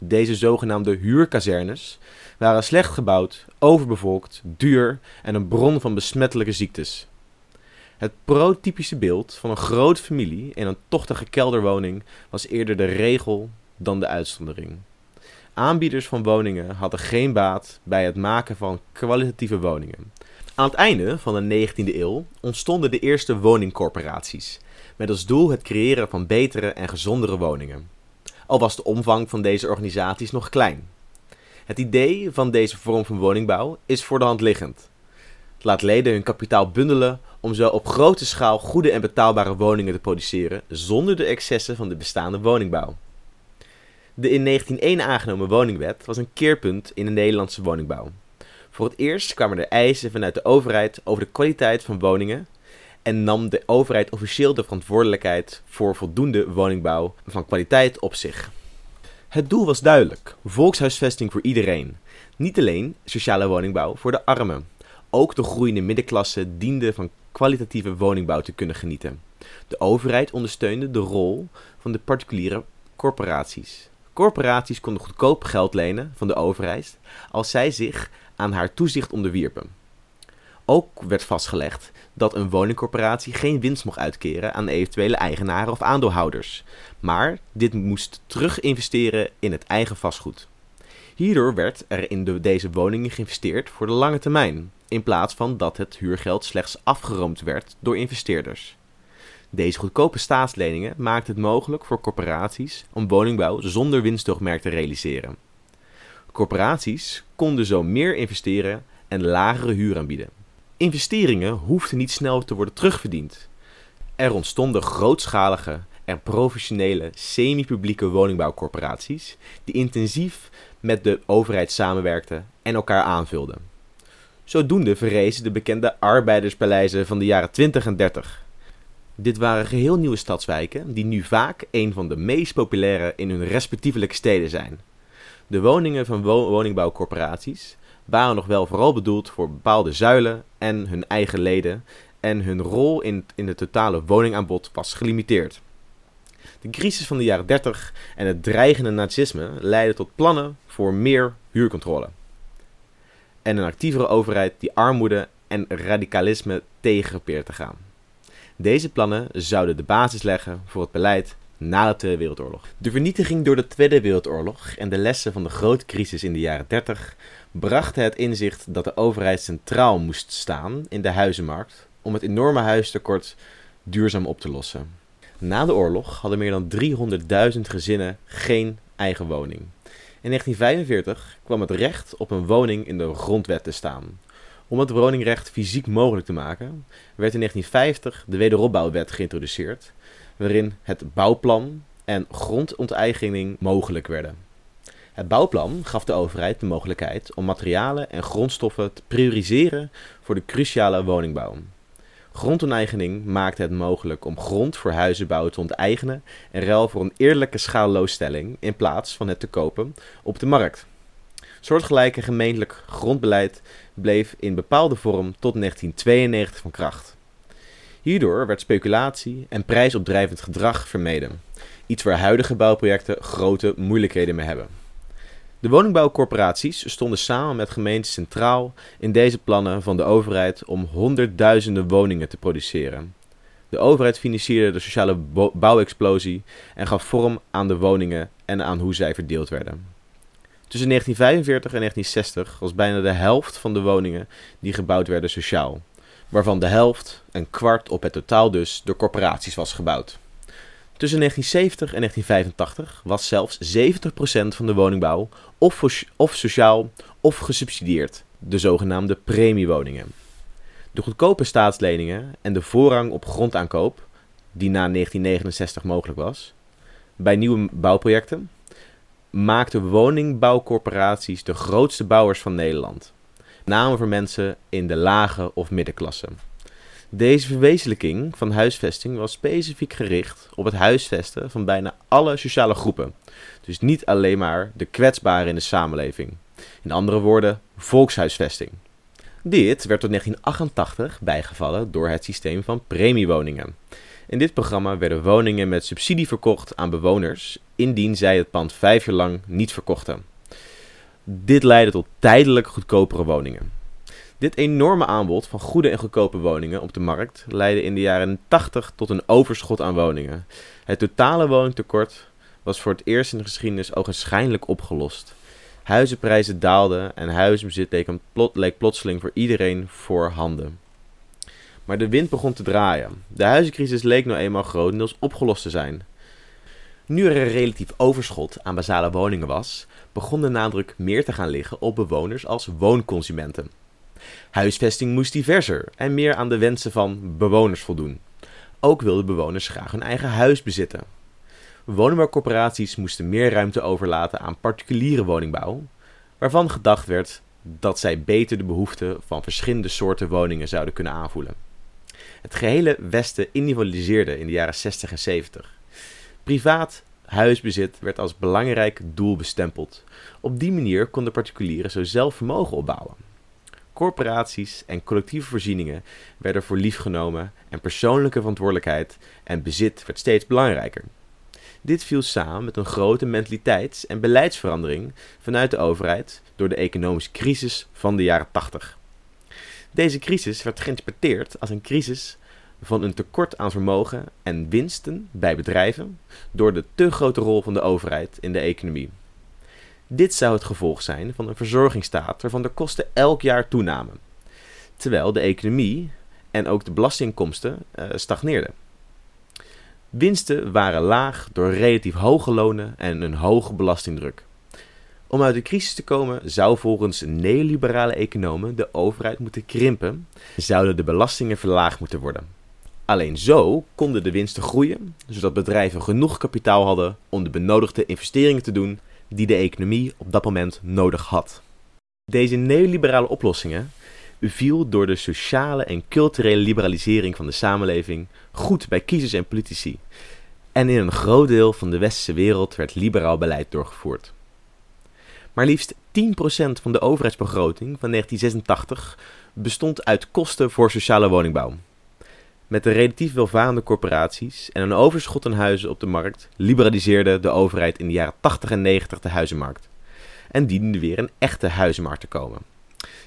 Deze zogenaamde huurkazernes waren slecht gebouwd, overbevolkt, duur en een bron van besmettelijke ziektes. Het prototypische beeld van een grote familie in een tochtige kelderwoning was eerder de regel dan de uitzondering. Aanbieders van woningen hadden geen baat bij het maken van kwalitatieve woningen. Aan het einde van de 19e eeuw ontstonden de eerste woningcorporaties, met als doel het creëren van betere en gezondere woningen. Al was de omvang van deze organisaties nog klein. Het idee van deze vorm van woningbouw is voor de hand liggend. Het laat leden hun kapitaal bundelen om zo op grote schaal goede en betaalbare woningen te produceren zonder de excessen van de bestaande woningbouw. De in 1901 aangenomen woningwet was een keerpunt in de Nederlandse woningbouw. Voor het eerst kwamen er eisen vanuit de overheid over de kwaliteit van woningen en nam de overheid officieel de verantwoordelijkheid voor voldoende woningbouw van kwaliteit op zich. Het doel was duidelijk: volkshuisvesting voor iedereen. Niet alleen sociale woningbouw voor de armen. Ook de groeiende middenklasse diende van kwalitatieve woningbouw te kunnen genieten. De overheid ondersteunde de rol van de particuliere corporaties. Corporaties konden goedkoop geld lenen van de overheid als zij zich aan haar toezicht onderwierpen. Ook werd vastgelegd dat een woningcorporatie geen winst mocht uitkeren aan eventuele eigenaren of aandeelhouders, maar dit moest terug investeren in het eigen vastgoed. Hierdoor werd er in de, deze woningen geïnvesteerd voor de lange termijn, in plaats van dat het huurgeld slechts afgeroomd werd door investeerders. Deze goedkope staatsleningen maakten het mogelijk voor corporaties om woningbouw zonder winstoogmerk te realiseren. Corporaties konden zo meer investeren en lagere huur aanbieden. Investeringen hoefden niet snel te worden terugverdiend. Er ontstonden grootschalige en professionele semi-publieke woningbouwcorporaties die intensief met de overheid samenwerkten en elkaar aanvulden. Zodoende verrezen de bekende arbeiderspaleizen van de jaren 20 en 30. Dit waren geheel nieuwe stadswijken die nu vaak een van de meest populaire in hun respectievelijke steden zijn. De woningen van woningbouwcorporaties waren nog wel vooral bedoeld voor bepaalde zuilen en hun eigen leden en hun rol in, in het totale woningaanbod was gelimiteerd. De crisis van de jaren 30 en het dreigende nazisme leidden tot plannen voor meer huurcontrole. En een actievere overheid die armoede en radicalisme tegengepeerd te gaan. Deze plannen zouden de basis leggen voor het beleid na de Tweede Wereldoorlog. De vernietiging door de Tweede Wereldoorlog en de lessen van de grote crisis in de jaren 30 brachten het inzicht dat de overheid centraal moest staan in de huizenmarkt om het enorme huistekort duurzaam op te lossen. Na de oorlog hadden meer dan 300.000 gezinnen geen eigen woning. In 1945 kwam het recht op een woning in de grondwet te staan. Om het woningrecht fysiek mogelijk te maken, werd in 1950 de wederopbouwwet geïntroduceerd, waarin het bouwplan en grondonteigening mogelijk werden. Het bouwplan gaf de overheid de mogelijkheid om materialen en grondstoffen te prioriseren voor de cruciale woningbouw. Grondoneigening maakte het mogelijk om grond voor huizenbouw te onteigenen en ruil voor een eerlijke schaalloosstelling in plaats van het te kopen op de markt. Soortgelijke gemeentelijk grondbeleid bleef in bepaalde vorm tot 1992 van kracht. Hierdoor werd speculatie en prijsopdrijvend gedrag vermeden, iets waar huidige bouwprojecten grote moeilijkheden mee hebben. De woningbouwcorporaties stonden samen met gemeenten centraal in deze plannen van de overheid om honderdduizenden woningen te produceren. De overheid financierde de sociale bouwexplosie en gaf vorm aan de woningen en aan hoe zij verdeeld werden. Tussen 1945 en 1960 was bijna de helft van de woningen die gebouwd werden sociaal, waarvan de helft, een kwart op het totaal dus, door corporaties was gebouwd. Tussen 1970 en 1985 was zelfs 70% van de woningbouw of, of sociaal of gesubsidieerd, de zogenaamde premiewoningen. De goedkope staatsleningen en de voorrang op grondaankoop, die na 1969 mogelijk was, bij nieuwe bouwprojecten, maakten woningbouwcorporaties de grootste bouwers van Nederland. Name voor mensen in de lage of middenklasse. Deze verwezenlijking van huisvesting was specifiek gericht op het huisvesten van bijna alle sociale groepen. Dus niet alleen maar de kwetsbaren in de samenleving. In andere woorden, volkshuisvesting. Dit werd tot 1988 bijgevallen door het systeem van premiewoningen. In dit programma werden woningen met subsidie verkocht aan bewoners, indien zij het pand vijf jaar lang niet verkochten. Dit leidde tot tijdelijk goedkopere woningen. Dit enorme aanbod van goede en goedkope woningen op de markt leidde in de jaren 80 tot een overschot aan woningen. Het totale woningtekort was voor het eerst in de geschiedenis ogenschijnlijk opgelost. Huizenprijzen daalden en huizenbezit leek, plot, leek plotseling voor iedereen voorhanden. Maar de wind begon te draaien. De huizencrisis leek nou eenmaal grotendeels opgelost te zijn. Nu er een relatief overschot aan basale woningen was, begon de nadruk meer te gaan liggen op bewoners als woonconsumenten. Huisvesting moest diverser en meer aan de wensen van bewoners voldoen. Ook wilden bewoners graag hun eigen huis bezitten. Woningbouwcorporaties moesten meer ruimte overlaten aan particuliere woningbouw, waarvan gedacht werd dat zij beter de behoeften van verschillende soorten woningen zouden kunnen aanvoelen. Het gehele Westen individualiseerde in de jaren 60 en 70. Privaat huisbezit werd als belangrijk doel bestempeld. Op die manier konden particulieren zo zelf vermogen opbouwen. Corporaties en collectieve voorzieningen werden voor lief genomen en persoonlijke verantwoordelijkheid en bezit werd steeds belangrijker. Dit viel samen met een grote mentaliteits- en beleidsverandering vanuit de overheid door de economische crisis van de jaren 80. Deze crisis werd geïnterpreteerd als een crisis van een tekort aan vermogen en winsten bij bedrijven door de te grote rol van de overheid in de economie. Dit zou het gevolg zijn van een verzorgingsstaat waarvan de kosten elk jaar toenamen, terwijl de economie en ook de belastinginkomsten uh, stagneerden. Winsten waren laag door relatief hoge lonen en een hoge belastingdruk. Om uit de crisis te komen zou volgens neoliberale economen de overheid moeten krimpen en zouden de belastingen verlaagd moeten worden. Alleen zo konden de winsten groeien, zodat bedrijven genoeg kapitaal hadden om de benodigde investeringen te doen die de economie op dat moment nodig had. Deze neoliberale oplossingen viel door de sociale en culturele liberalisering van de samenleving goed bij kiezers en politici. En in een groot deel van de westerse wereld werd liberaal beleid doorgevoerd. Maar liefst 10% van de overheidsbegroting van 1986 bestond uit kosten voor sociale woningbouw. Met de relatief welvarende corporaties en een overschot aan huizen op de markt liberaliseerde de overheid in de jaren 80 en 90 de huizenmarkt. En diende weer een echte huizenmarkt te komen.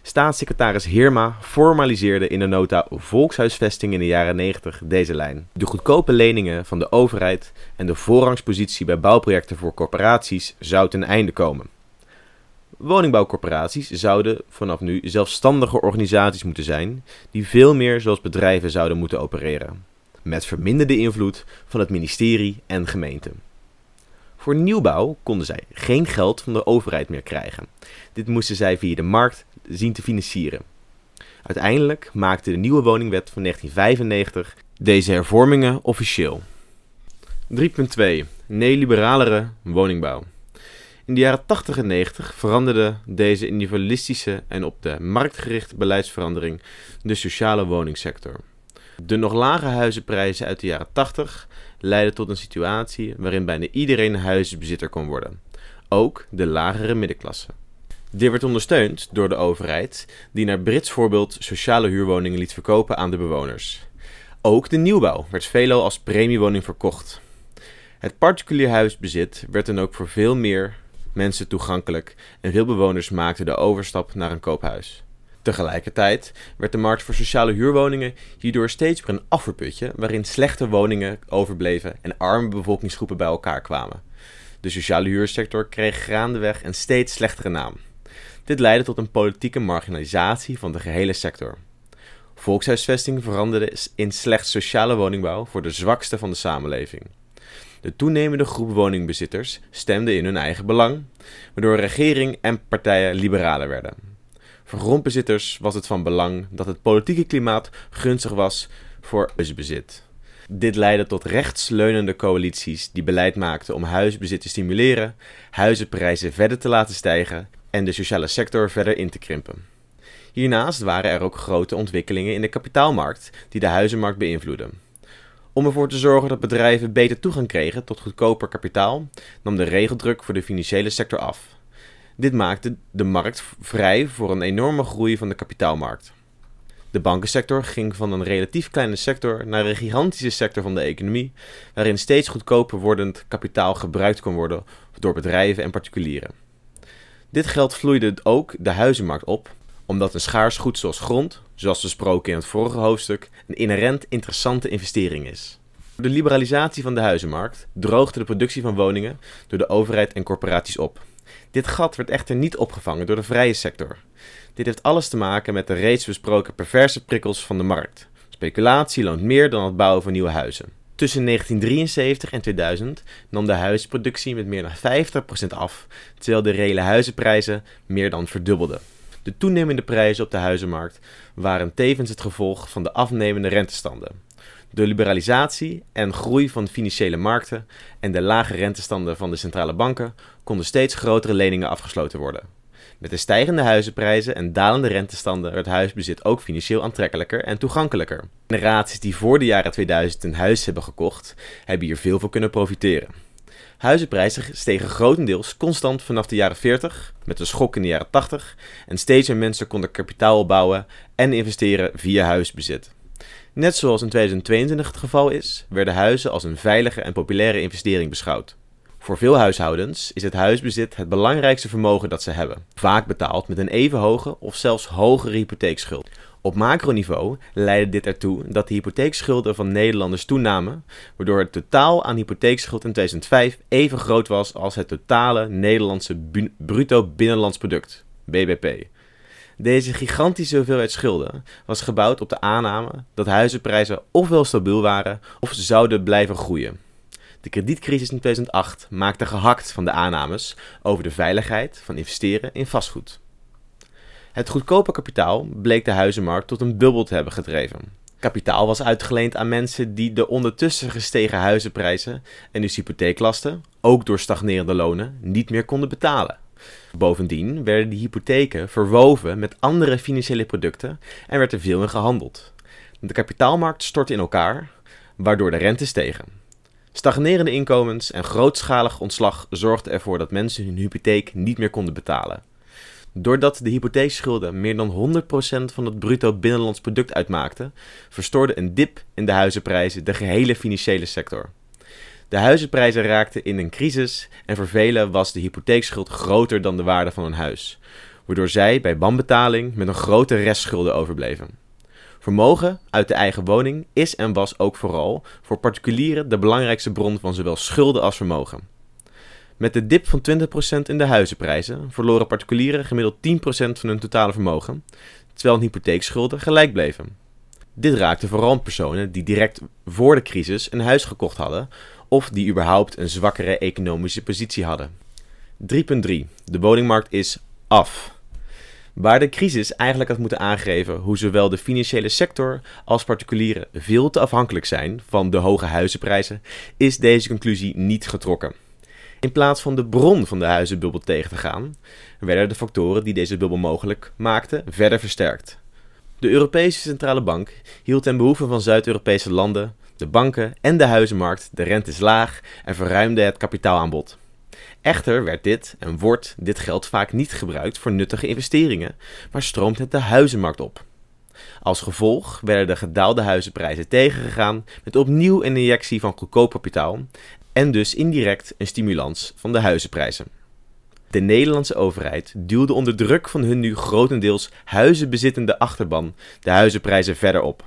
Staatssecretaris Heerma formaliseerde in de nota Volkshuisvesting in de jaren 90 deze lijn. De goedkope leningen van de overheid en de voorrangspositie bij bouwprojecten voor corporaties zou ten einde komen. Woningbouwcorporaties zouden vanaf nu zelfstandige organisaties moeten zijn, die veel meer zoals bedrijven zouden moeten opereren, met verminderde invloed van het ministerie en gemeente. Voor nieuwbouw konden zij geen geld van de overheid meer krijgen. Dit moesten zij via de markt zien te financieren. Uiteindelijk maakte de nieuwe woningwet van 1995 deze hervormingen officieel. 3.2 Neoliberalere woningbouw. In de jaren 80 en 90 veranderde deze individualistische en op de markt gerichte beleidsverandering de sociale woningsector. De nog lage huizenprijzen uit de jaren 80 leidden tot een situatie waarin bijna iedereen huizenbezitter kon worden, ook de lagere middenklasse. Dit werd ondersteund door de overheid, die naar Brits voorbeeld sociale huurwoningen liet verkopen aan de bewoners. Ook de nieuwbouw werd veelal als premiewoning verkocht. Het particulier huisbezit werd dan ook voor veel meer mensen toegankelijk en veel bewoners maakten de overstap naar een koophuis. Tegelijkertijd werd de markt voor sociale huurwoningen hierdoor steeds weer een afverputje waarin slechte woningen overbleven en arme bevolkingsgroepen bij elkaar kwamen. De sociale huursector kreeg gaandeweg een steeds slechtere naam. Dit leidde tot een politieke marginalisatie van de gehele sector. Volkshuisvesting veranderde in slechts sociale woningbouw voor de zwakste van de samenleving. De toenemende groep woningbezitters stemde in hun eigen belang, waardoor regering en partijen liberaler werden. Voor grondbezitters was het van belang dat het politieke klimaat gunstig was voor huisbezit. Dit leidde tot rechtsleunende coalities die beleid maakten om huisbezit te stimuleren, huizenprijzen verder te laten stijgen en de sociale sector verder in te krimpen. Hiernaast waren er ook grote ontwikkelingen in de kapitaalmarkt die de huizenmarkt beïnvloedden. Om ervoor te zorgen dat bedrijven beter toegang kregen tot goedkoper kapitaal, nam de regeldruk voor de financiële sector af. Dit maakte de markt vrij voor een enorme groei van de kapitaalmarkt. De bankensector ging van een relatief kleine sector naar een gigantische sector van de economie, waarin steeds goedkoper wordend kapitaal gebruikt kon worden door bedrijven en particulieren. Dit geld vloeide ook de huizenmarkt op, omdat een schaars goed zoals grond, zoals besproken in het vorige hoofdstuk, een inherent interessante investering is. De liberalisatie van de huizenmarkt droogde de productie van woningen door de overheid en corporaties op. Dit gat werd echter niet opgevangen door de vrije sector. Dit heeft alles te maken met de reeds besproken perverse prikkels van de markt. Speculatie loont meer dan het bouwen van nieuwe huizen. Tussen 1973 en 2000 nam de huisproductie met meer dan 50% af, terwijl de reële huizenprijzen meer dan verdubbelden. De toenemende prijzen op de huizenmarkt waren tevens het gevolg van de afnemende rentestanden. De liberalisatie en groei van de financiële markten en de lage rentestanden van de centrale banken konden steeds grotere leningen afgesloten worden. Met de stijgende huizenprijzen en dalende rentestanden werd huisbezit ook financieel aantrekkelijker en toegankelijker. Generaties die voor de jaren 2000 een huis hebben gekocht, hebben hier veel van kunnen profiteren. Huizenprijzen stegen grotendeels constant vanaf de jaren 40, met een schok in de jaren 80, en steeds meer mensen konden kapitaal opbouwen en investeren via huisbezit. Net zoals in 2022 het geval is, werden huizen als een veilige en populaire investering beschouwd. Voor veel huishoudens is het huisbezit het belangrijkste vermogen dat ze hebben, vaak betaald met een even hoge of zelfs hogere hypotheekschuld. Op macroniveau leidde dit ertoe dat de hypotheekschulden van Nederlanders toenamen, waardoor het totaal aan hypotheekschuld in 2005 even groot was als het totale Nederlandse bruto binnenlands product, BBP. Deze gigantische hoeveelheid schulden was gebouwd op de aanname dat huizenprijzen ofwel stabiel waren of zouden blijven groeien. De kredietcrisis in 2008 maakte gehakt van de aannames over de veiligheid van investeren in vastgoed. Het goedkope kapitaal bleek de huizenmarkt tot een bubbel te hebben gedreven. Kapitaal was uitgeleend aan mensen die de ondertussen gestegen huizenprijzen en dus hypotheeklasten, ook door stagnerende lonen, niet meer konden betalen. Bovendien werden die hypotheken verwoven met andere financiële producten en werd er veel in gehandeld. De kapitaalmarkt stortte in elkaar, waardoor de rente stegen. Stagnerende inkomens en grootschalig ontslag zorgden ervoor dat mensen hun hypotheek niet meer konden betalen. Doordat de hypotheekschulden meer dan 100% van het bruto binnenlands product uitmaakten, verstoorde een dip in de huizenprijzen de gehele financiële sector. De huizenprijzen raakten in een crisis en voor velen was de hypotheekschuld groter dan de waarde van een huis, waardoor zij bij wanbetaling met een grote restschulden overbleven. Vermogen uit de eigen woning is en was ook vooral voor particulieren de belangrijkste bron van zowel schulden als vermogen. Met de dip van 20% in de huizenprijzen verloren particulieren gemiddeld 10% van hun totale vermogen, terwijl hun hypotheekschulden gelijk bleven. Dit raakte vooral personen die direct voor de crisis een huis gekocht hadden of die überhaupt een zwakkere economische positie hadden. 3.3. De woningmarkt is af. Waar de crisis eigenlijk had moeten aangeven hoe zowel de financiële sector als particulieren veel te afhankelijk zijn van de hoge huizenprijzen, is deze conclusie niet getrokken. In plaats van de bron van de huizenbubbel tegen te gaan, werden de factoren die deze bubbel mogelijk maakten verder versterkt. De Europese Centrale Bank hield ten behoeve van Zuid-Europese landen, de banken en de huizenmarkt de rentes laag en verruimde het kapitaalaanbod. Echter werd dit en wordt dit geld vaak niet gebruikt voor nuttige investeringen, maar stroomt het de huizenmarkt op. Als gevolg werden de gedaalde huizenprijzen tegengegaan met opnieuw een injectie van goedkoop kapitaal en dus indirect een stimulans van de huizenprijzen. De Nederlandse overheid duwde onder druk van hun nu grotendeels huizenbezittende achterban de huizenprijzen verder op.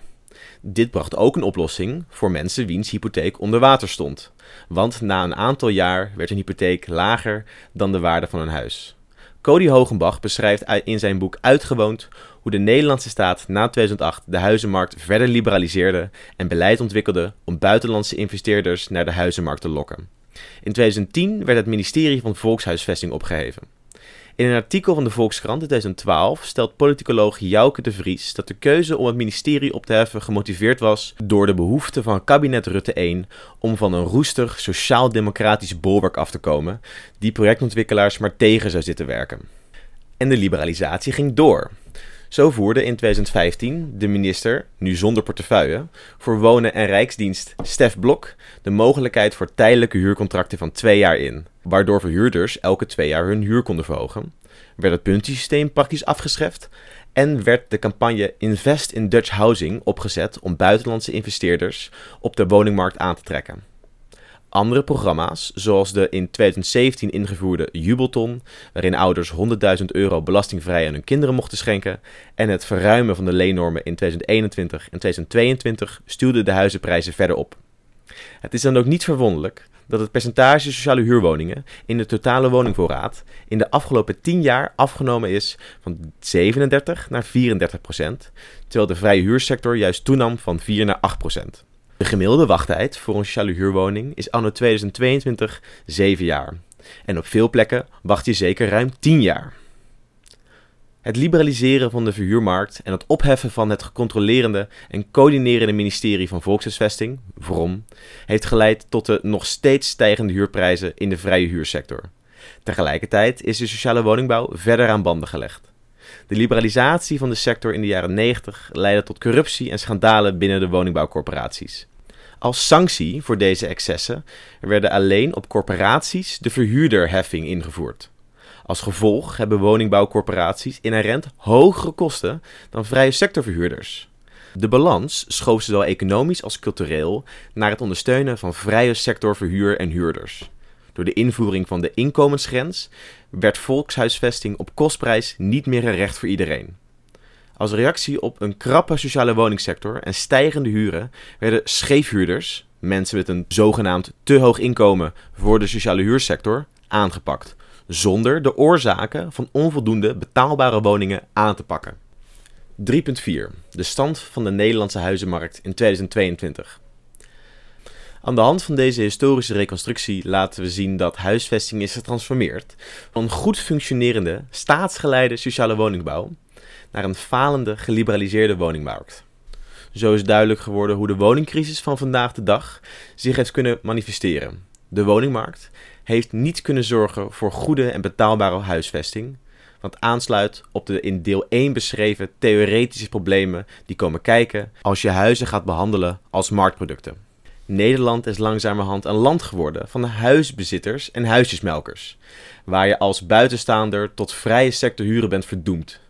Dit bracht ook een oplossing voor mensen wiens hypotheek onder water stond. Want na een aantal jaar werd een hypotheek lager dan de waarde van een huis. Cody Hogenbach beschrijft in zijn boek Uitgewoond hoe de Nederlandse staat na 2008 de huizenmarkt verder liberaliseerde en beleid ontwikkelde om buitenlandse investeerders naar de huizenmarkt te lokken. In 2010 werd het ministerie van Volkshuisvesting opgeheven. In een artikel van de Volkskrant in 2012 stelt politicoloog Jouke de Vries dat de keuze om het ministerie op te heffen gemotiveerd was door de behoefte van kabinet Rutte 1 om van een roestig sociaal-democratisch bolwerk af te komen die projectontwikkelaars maar tegen zou zitten werken. En de liberalisatie ging door. Zo voerde in 2015 de minister, nu zonder portefeuille, voor Wonen en Rijksdienst Stef Blok de mogelijkheid voor tijdelijke huurcontracten van twee jaar in, waardoor verhuurders elke twee jaar hun huur konden verhogen, werd het puntiesysteem praktisch afgescheft en werd de campagne Invest in Dutch Housing opgezet om buitenlandse investeerders op de woningmarkt aan te trekken. Andere programma's, zoals de in 2017 ingevoerde Jubelton, waarin ouders 100.000 euro belastingvrij aan hun kinderen mochten schenken, en het verruimen van de leennormen in 2021 en 2022 stuwden de huizenprijzen verder op. Het is dan ook niet verwonderlijk dat het percentage sociale huurwoningen in de totale woningvoorraad in de afgelopen 10 jaar afgenomen is van 37 naar 34 procent, terwijl de vrije huursector juist toenam van 4 naar 8 procent. De gemiddelde wachttijd voor een sociale huurwoning is anno 2022 7 jaar. En op veel plekken wacht je zeker ruim 10 jaar. Het liberaliseren van de verhuurmarkt en het opheffen van het gecontrolerende en coördinerende ministerie van Volkshuisvesting, VROM, heeft geleid tot de nog steeds stijgende huurprijzen in de vrije huursector. Tegelijkertijd is de sociale woningbouw verder aan banden gelegd. De liberalisatie van de sector in de jaren 90 leidde tot corruptie en schandalen binnen de woningbouwcorporaties. Als sanctie voor deze excessen werden alleen op corporaties de verhuurderheffing ingevoerd. Als gevolg hebben woningbouwcorporaties inherent hogere kosten dan vrije sectorverhuurders. De balans schoof zowel economisch als cultureel naar het ondersteunen van vrije sectorverhuur en huurders. Door de invoering van de inkomensgrens werd volkshuisvesting op kostprijs niet meer een recht voor iedereen. Als reactie op een krappe sociale woningsector en stijgende huren werden scheefhuurders, mensen met een zogenaamd te hoog inkomen voor de sociale huursector, aangepakt, zonder de oorzaken van onvoldoende betaalbare woningen aan te pakken. 3.4. De stand van de Nederlandse huizenmarkt in 2022. Aan de hand van deze historische reconstructie laten we zien dat huisvesting is getransformeerd van goed functionerende, staatsgeleide sociale woningbouw naar een falende, geliberaliseerde woningmarkt. Zo is duidelijk geworden hoe de woningcrisis van vandaag de dag zich heeft kunnen manifesteren. De woningmarkt heeft niet kunnen zorgen voor goede en betaalbare huisvesting, wat aansluit op de in deel 1 beschreven theoretische problemen die komen kijken als je huizen gaat behandelen als marktproducten. Nederland is langzamerhand een land geworden van huisbezitters en huisjesmelkers, waar je als buitenstaander tot vrije sector huren bent verdoemd.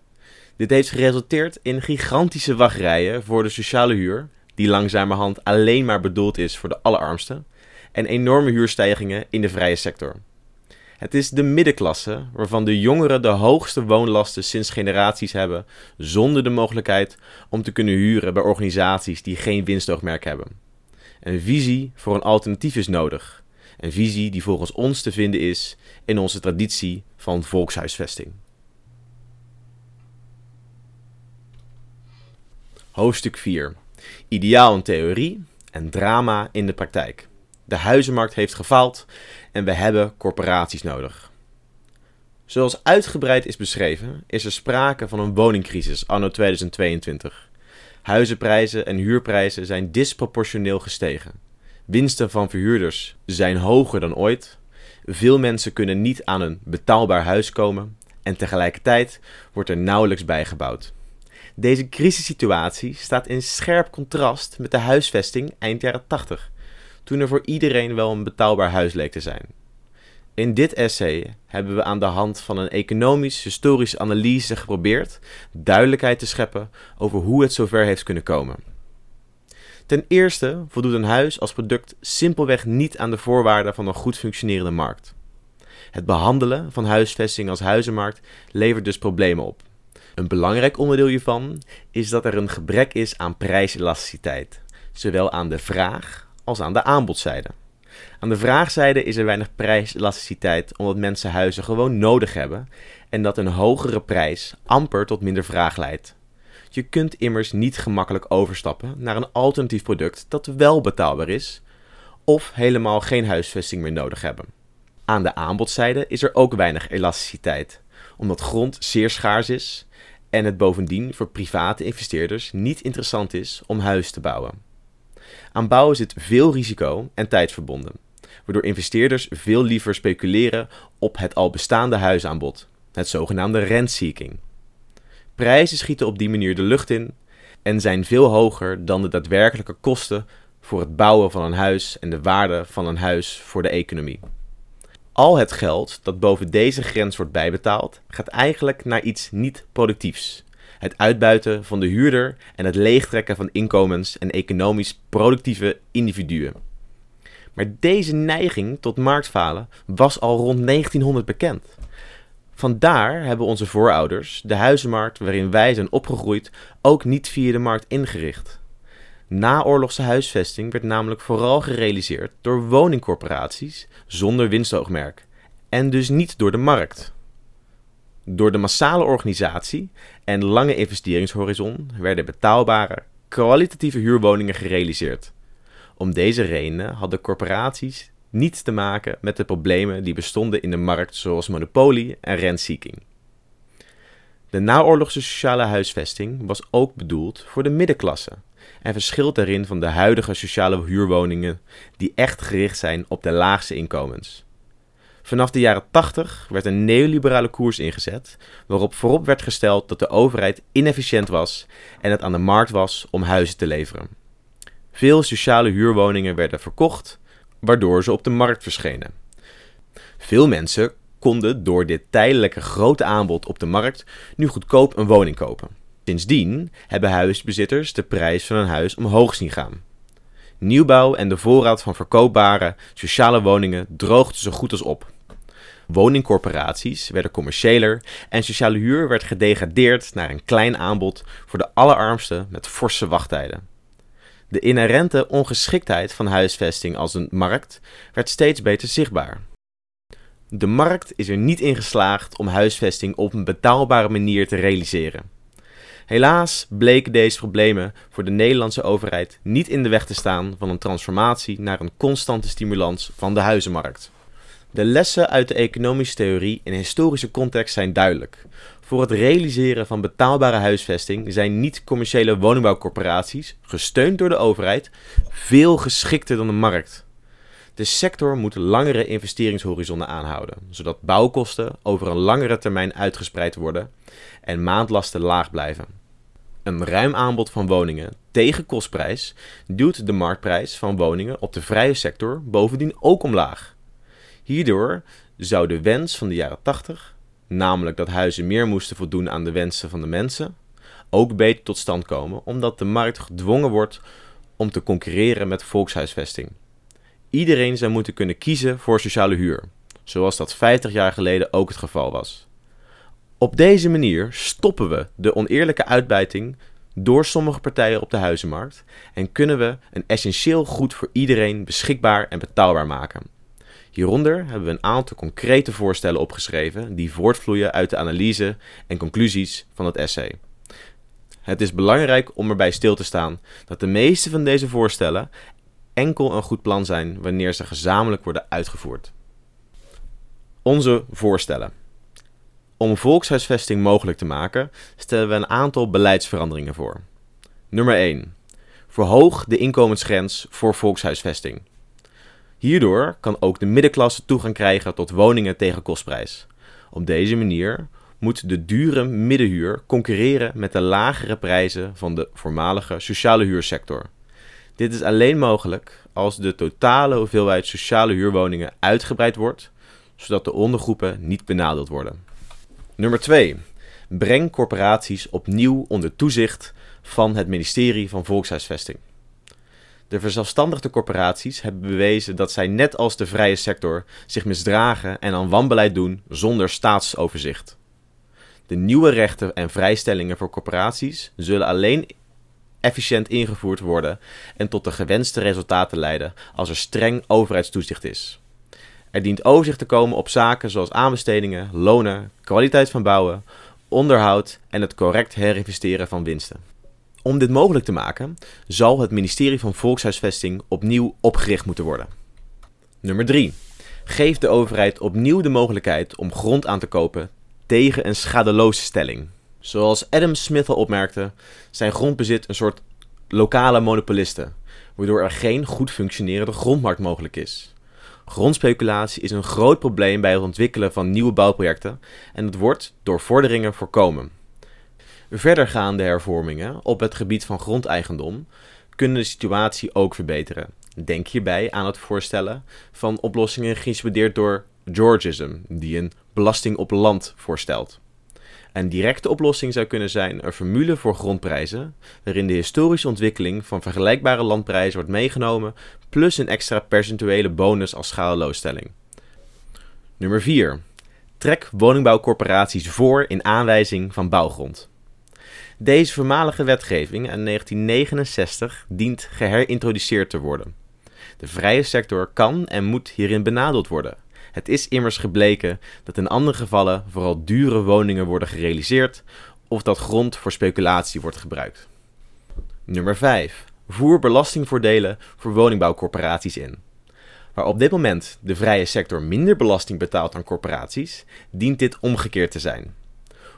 Dit heeft geresulteerd in gigantische wachtrijen voor de sociale huur, die langzamerhand alleen maar bedoeld is voor de allerarmsten, en enorme huurstijgingen in de vrije sector. Het is de middenklasse waarvan de jongeren de hoogste woonlasten sinds generaties hebben, zonder de mogelijkheid om te kunnen huren bij organisaties die geen winstoogmerk hebben. Een visie voor een alternatief is nodig. Een visie die volgens ons te vinden is in onze traditie van volkshuisvesting. Hoofdstuk 4. Ideaal in theorie en drama in de praktijk. De huizenmarkt heeft gefaald en we hebben corporaties nodig. Zoals uitgebreid is beschreven, is er sprake van een woningcrisis anno 2022. Huizenprijzen en huurprijzen zijn disproportioneel gestegen. Winsten van verhuurders zijn hoger dan ooit. Veel mensen kunnen niet aan een betaalbaar huis komen en tegelijkertijd wordt er nauwelijks bijgebouwd. Deze crisissituatie staat in scherp contrast met de huisvesting eind jaren 80, toen er voor iedereen wel een betaalbaar huis leek te zijn. In dit essay hebben we aan de hand van een economisch-historische analyse geprobeerd duidelijkheid te scheppen over hoe het zover heeft kunnen komen. Ten eerste voldoet een huis als product simpelweg niet aan de voorwaarden van een goed functionerende markt. Het behandelen van huisvesting als huizenmarkt levert dus problemen op. Een belangrijk onderdeel hiervan is dat er een gebrek is aan prijselasticiteit, zowel aan de vraag als aan de aanbodzijde. Aan de vraagzijde is er weinig prijselasticiteit omdat mensen huizen gewoon nodig hebben en dat een hogere prijs amper tot minder vraag leidt. Je kunt immers niet gemakkelijk overstappen naar een alternatief product dat wel betaalbaar is of helemaal geen huisvesting meer nodig hebben. Aan de aanbodzijde is er ook weinig elasticiteit, omdat grond zeer schaars is en het bovendien voor private investeerders niet interessant is om huis te bouwen. Aan bouwen zit veel risico en tijd verbonden, waardoor investeerders veel liever speculeren op het al bestaande huisaanbod, het zogenaamde rentseeking. Prijzen schieten op die manier de lucht in en zijn veel hoger dan de daadwerkelijke kosten voor het bouwen van een huis en de waarde van een huis voor de economie. Al het geld dat boven deze grens wordt bijbetaald, gaat eigenlijk naar iets niet productiefs. Het uitbuiten van de huurder en het leegtrekken van inkomens en economisch productieve individuen. Maar deze neiging tot marktfalen was al rond 1900 bekend. Vandaar hebben onze voorouders de huizenmarkt waarin wij zijn opgegroeid ook niet via de markt ingericht. Naoorlogse huisvesting werd namelijk vooral gerealiseerd door woningcorporaties zonder winstoogmerk en dus niet door de markt. Door de massale organisatie en lange investeringshorizon werden betaalbare, kwalitatieve huurwoningen gerealiseerd. Om deze redenen hadden corporaties niets te maken met de problemen die bestonden in de markt, zoals monopolie en rentseeking. De naoorlogse sociale huisvesting was ook bedoeld voor de middenklasse en verschilt daarin van de huidige sociale huurwoningen die echt gericht zijn op de laagste inkomens. Vanaf de jaren 80 werd een neoliberale koers ingezet, waarop voorop werd gesteld dat de overheid inefficiënt was en het aan de markt was om huizen te leveren. Veel sociale huurwoningen werden verkocht, waardoor ze op de markt verschenen. Veel mensen konden door dit tijdelijke grote aanbod op de markt nu goedkoop een woning kopen. Sindsdien hebben huisbezitters de prijs van een huis omhoog zien gaan. Nieuwbouw en de voorraad van verkoopbare sociale woningen droogden zo goed als op. Woningcorporaties werden commerciëler en sociale huur werd gedegradeerd naar een klein aanbod voor de allerarmsten met forse wachttijden. De inherente ongeschiktheid van huisvesting als een markt werd steeds beter zichtbaar. De markt is er niet in geslaagd om huisvesting op een betaalbare manier te realiseren. Helaas bleken deze problemen voor de Nederlandse overheid niet in de weg te staan van een transformatie naar een constante stimulans van de huizenmarkt. De lessen uit de economische theorie in historische context zijn duidelijk. Voor het realiseren van betaalbare huisvesting zijn niet-commerciële woningbouwcorporaties, gesteund door de overheid, veel geschikter dan de markt. De sector moet langere investeringshorizonnen aanhouden, zodat bouwkosten over een langere termijn uitgespreid worden en maandlasten laag blijven. Een ruim aanbod van woningen tegen kostprijs duwt de marktprijs van woningen op de vrije sector bovendien ook omlaag. Hierdoor zou de wens van de jaren 80, namelijk dat huizen meer moesten voldoen aan de wensen van de mensen, ook beter tot stand komen, omdat de markt gedwongen wordt om te concurreren met volkshuisvesting. Iedereen zou moeten kunnen kiezen voor sociale huur, zoals dat 50 jaar geleden ook het geval was. Op deze manier stoppen we de oneerlijke uitbuiting door sommige partijen op de huizenmarkt en kunnen we een essentieel goed voor iedereen beschikbaar en betaalbaar maken. Hieronder hebben we een aantal concrete voorstellen opgeschreven die voortvloeien uit de analyse en conclusies van het essay. Het is belangrijk om erbij stil te staan dat de meeste van deze voorstellen enkel een goed plan zijn wanneer ze gezamenlijk worden uitgevoerd. Onze voorstellen. Om volkshuisvesting mogelijk te maken, stellen we een aantal beleidsveranderingen voor. Nummer 1. Verhoog de inkomensgrens voor volkshuisvesting. Hierdoor kan ook de middenklasse toegang krijgen tot woningen tegen kostprijs. Op deze manier moet de dure middenhuur concurreren met de lagere prijzen van de voormalige sociale huursector. Dit is alleen mogelijk als de totale hoeveelheid sociale huurwoningen uitgebreid wordt, zodat de ondergroepen niet benadeeld worden. Nummer 2. Breng corporaties opnieuw onder toezicht van het ministerie van Volkshuisvesting. De verzelfstandigde corporaties hebben bewezen dat zij net als de vrije sector zich misdragen en aan wanbeleid doen zonder staatsoverzicht. De nieuwe rechten en vrijstellingen voor corporaties zullen alleen efficiënt ingevoerd worden en tot de gewenste resultaten leiden als er streng overheidstoezicht is. Er dient overzicht te komen op zaken zoals aanbestedingen, lonen, kwaliteit van bouwen, onderhoud en het correct herinvesteren van winsten. Om dit mogelijk te maken, zal het ministerie van Volkshuisvesting opnieuw opgericht moeten worden. Nummer 3. Geef de overheid opnieuw de mogelijkheid om grond aan te kopen tegen een schadeloze stelling. Zoals Adam Smith al opmerkte, zijn grondbezit een soort lokale monopolisten, waardoor er geen goed functionerende grondmarkt mogelijk is. Grondspeculatie is een groot probleem bij het ontwikkelen van nieuwe bouwprojecten en het wordt door vorderingen voorkomen. Verdergaande hervormingen op het gebied van grondeigendom kunnen de situatie ook verbeteren. Denk hierbij aan het voorstellen van oplossingen geïnspireerd door Georgism, die een belasting op land voorstelt. Een directe oplossing zou kunnen zijn een formule voor grondprijzen, waarin de historische ontwikkeling van vergelijkbare landprijzen wordt meegenomen, plus een extra percentuele bonus als schadeloosstelling. Nummer 4. Trek woningbouwcorporaties voor in aanwijzing van bouwgrond. Deze voormalige wetgeving uit 1969 dient geherintroduceerd te worden. De vrije sector kan en moet hierin benadeeld worden. Het is immers gebleken dat in andere gevallen vooral dure woningen worden gerealiseerd of dat grond voor speculatie wordt gebruikt. Nummer 5. Voer belastingvoordelen voor woningbouwcorporaties in. Waar op dit moment de vrije sector minder belasting betaalt dan corporaties, dient dit omgekeerd te zijn.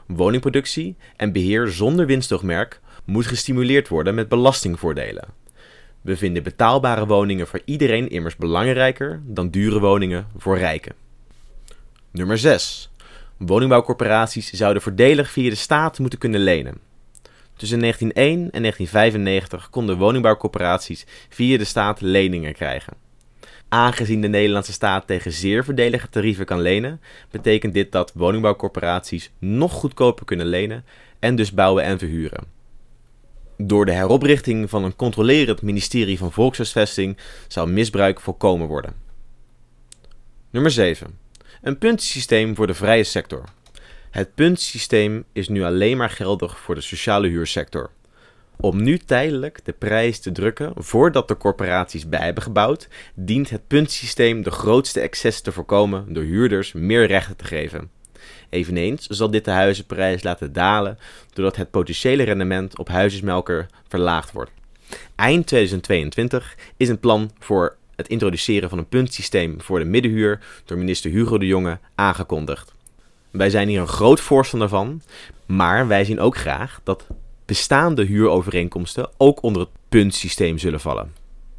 Woningproductie en beheer zonder winstoogmerk moet gestimuleerd worden met belastingvoordelen. We vinden betaalbare woningen voor iedereen immers belangrijker dan dure woningen voor rijken. Nummer 6. Woningbouwcorporaties zouden voordelig via de staat moeten kunnen lenen. Tussen 1901 en 1995 konden woningbouwcorporaties via de staat leningen krijgen. Aangezien de Nederlandse staat tegen zeer voordelige tarieven kan lenen, betekent dit dat woningbouwcorporaties nog goedkoper kunnen lenen en dus bouwen en verhuren. Door de heroprichting van een controlerend ministerie van Volkshuisvesting zou misbruik voorkomen worden. Nummer 7. Een puntensysteem voor de vrije sector. Het puntensysteem is nu alleen maar geldig voor de sociale huursector. Om nu tijdelijk de prijs te drukken voordat de corporaties bij hebben gebouwd, dient het puntsysteem de grootste excess te voorkomen door huurders meer rechten te geven. Eveneens zal dit de huizenprijs laten dalen doordat het potentiële rendement op huisjesmelker verlaagd wordt. Eind 2022 is een plan voor het introduceren van een puntsysteem voor de middenhuur door minister Hugo de Jonge aangekondigd. Wij zijn hier een groot voorstander van, maar wij zien ook graag dat bestaande huurovereenkomsten ook onder het puntsysteem zullen vallen.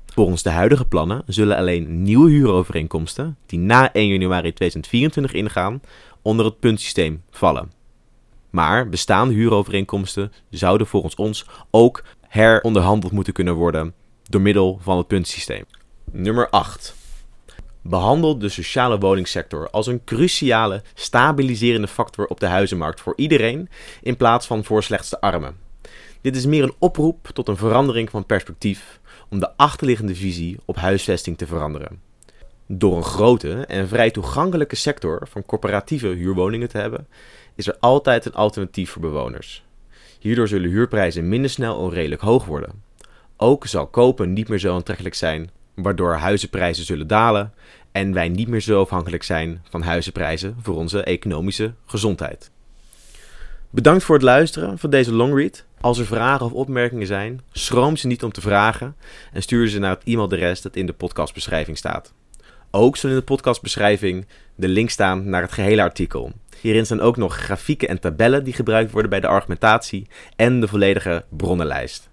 Volgens de huidige plannen zullen alleen nieuwe huurovereenkomsten, die na 1 januari 2024 ingaan, onder het puntsysteem vallen. Maar bestaande huurovereenkomsten zouden volgens ons ook heronderhandeld moeten kunnen worden door middel van het puntsysteem. Nummer 8. Behandel de sociale woningsector als een cruciale stabiliserende factor op de huizenmarkt voor iedereen in plaats van voor slechts de armen. Dit is meer een oproep tot een verandering van perspectief om de achterliggende visie op huisvesting te veranderen. Door een grote en vrij toegankelijke sector van corporatieve huurwoningen te hebben, is er altijd een alternatief voor bewoners. Hierdoor zullen huurprijzen minder snel onredelijk hoog worden. Ook zal kopen niet meer zo aantrekkelijk zijn, waardoor huizenprijzen zullen dalen en wij niet meer zo afhankelijk zijn van huizenprijzen voor onze economische gezondheid. Bedankt voor het luisteren van deze longread. Als er vragen of opmerkingen zijn, schroom ze niet om te vragen en stuur ze naar het e-mailadres dat in de podcastbeschrijving staat. Ook zal in de podcastbeschrijving de link staan naar het gehele artikel. Hierin staan ook nog grafieken en tabellen die gebruikt worden bij de argumentatie en de volledige bronnenlijst.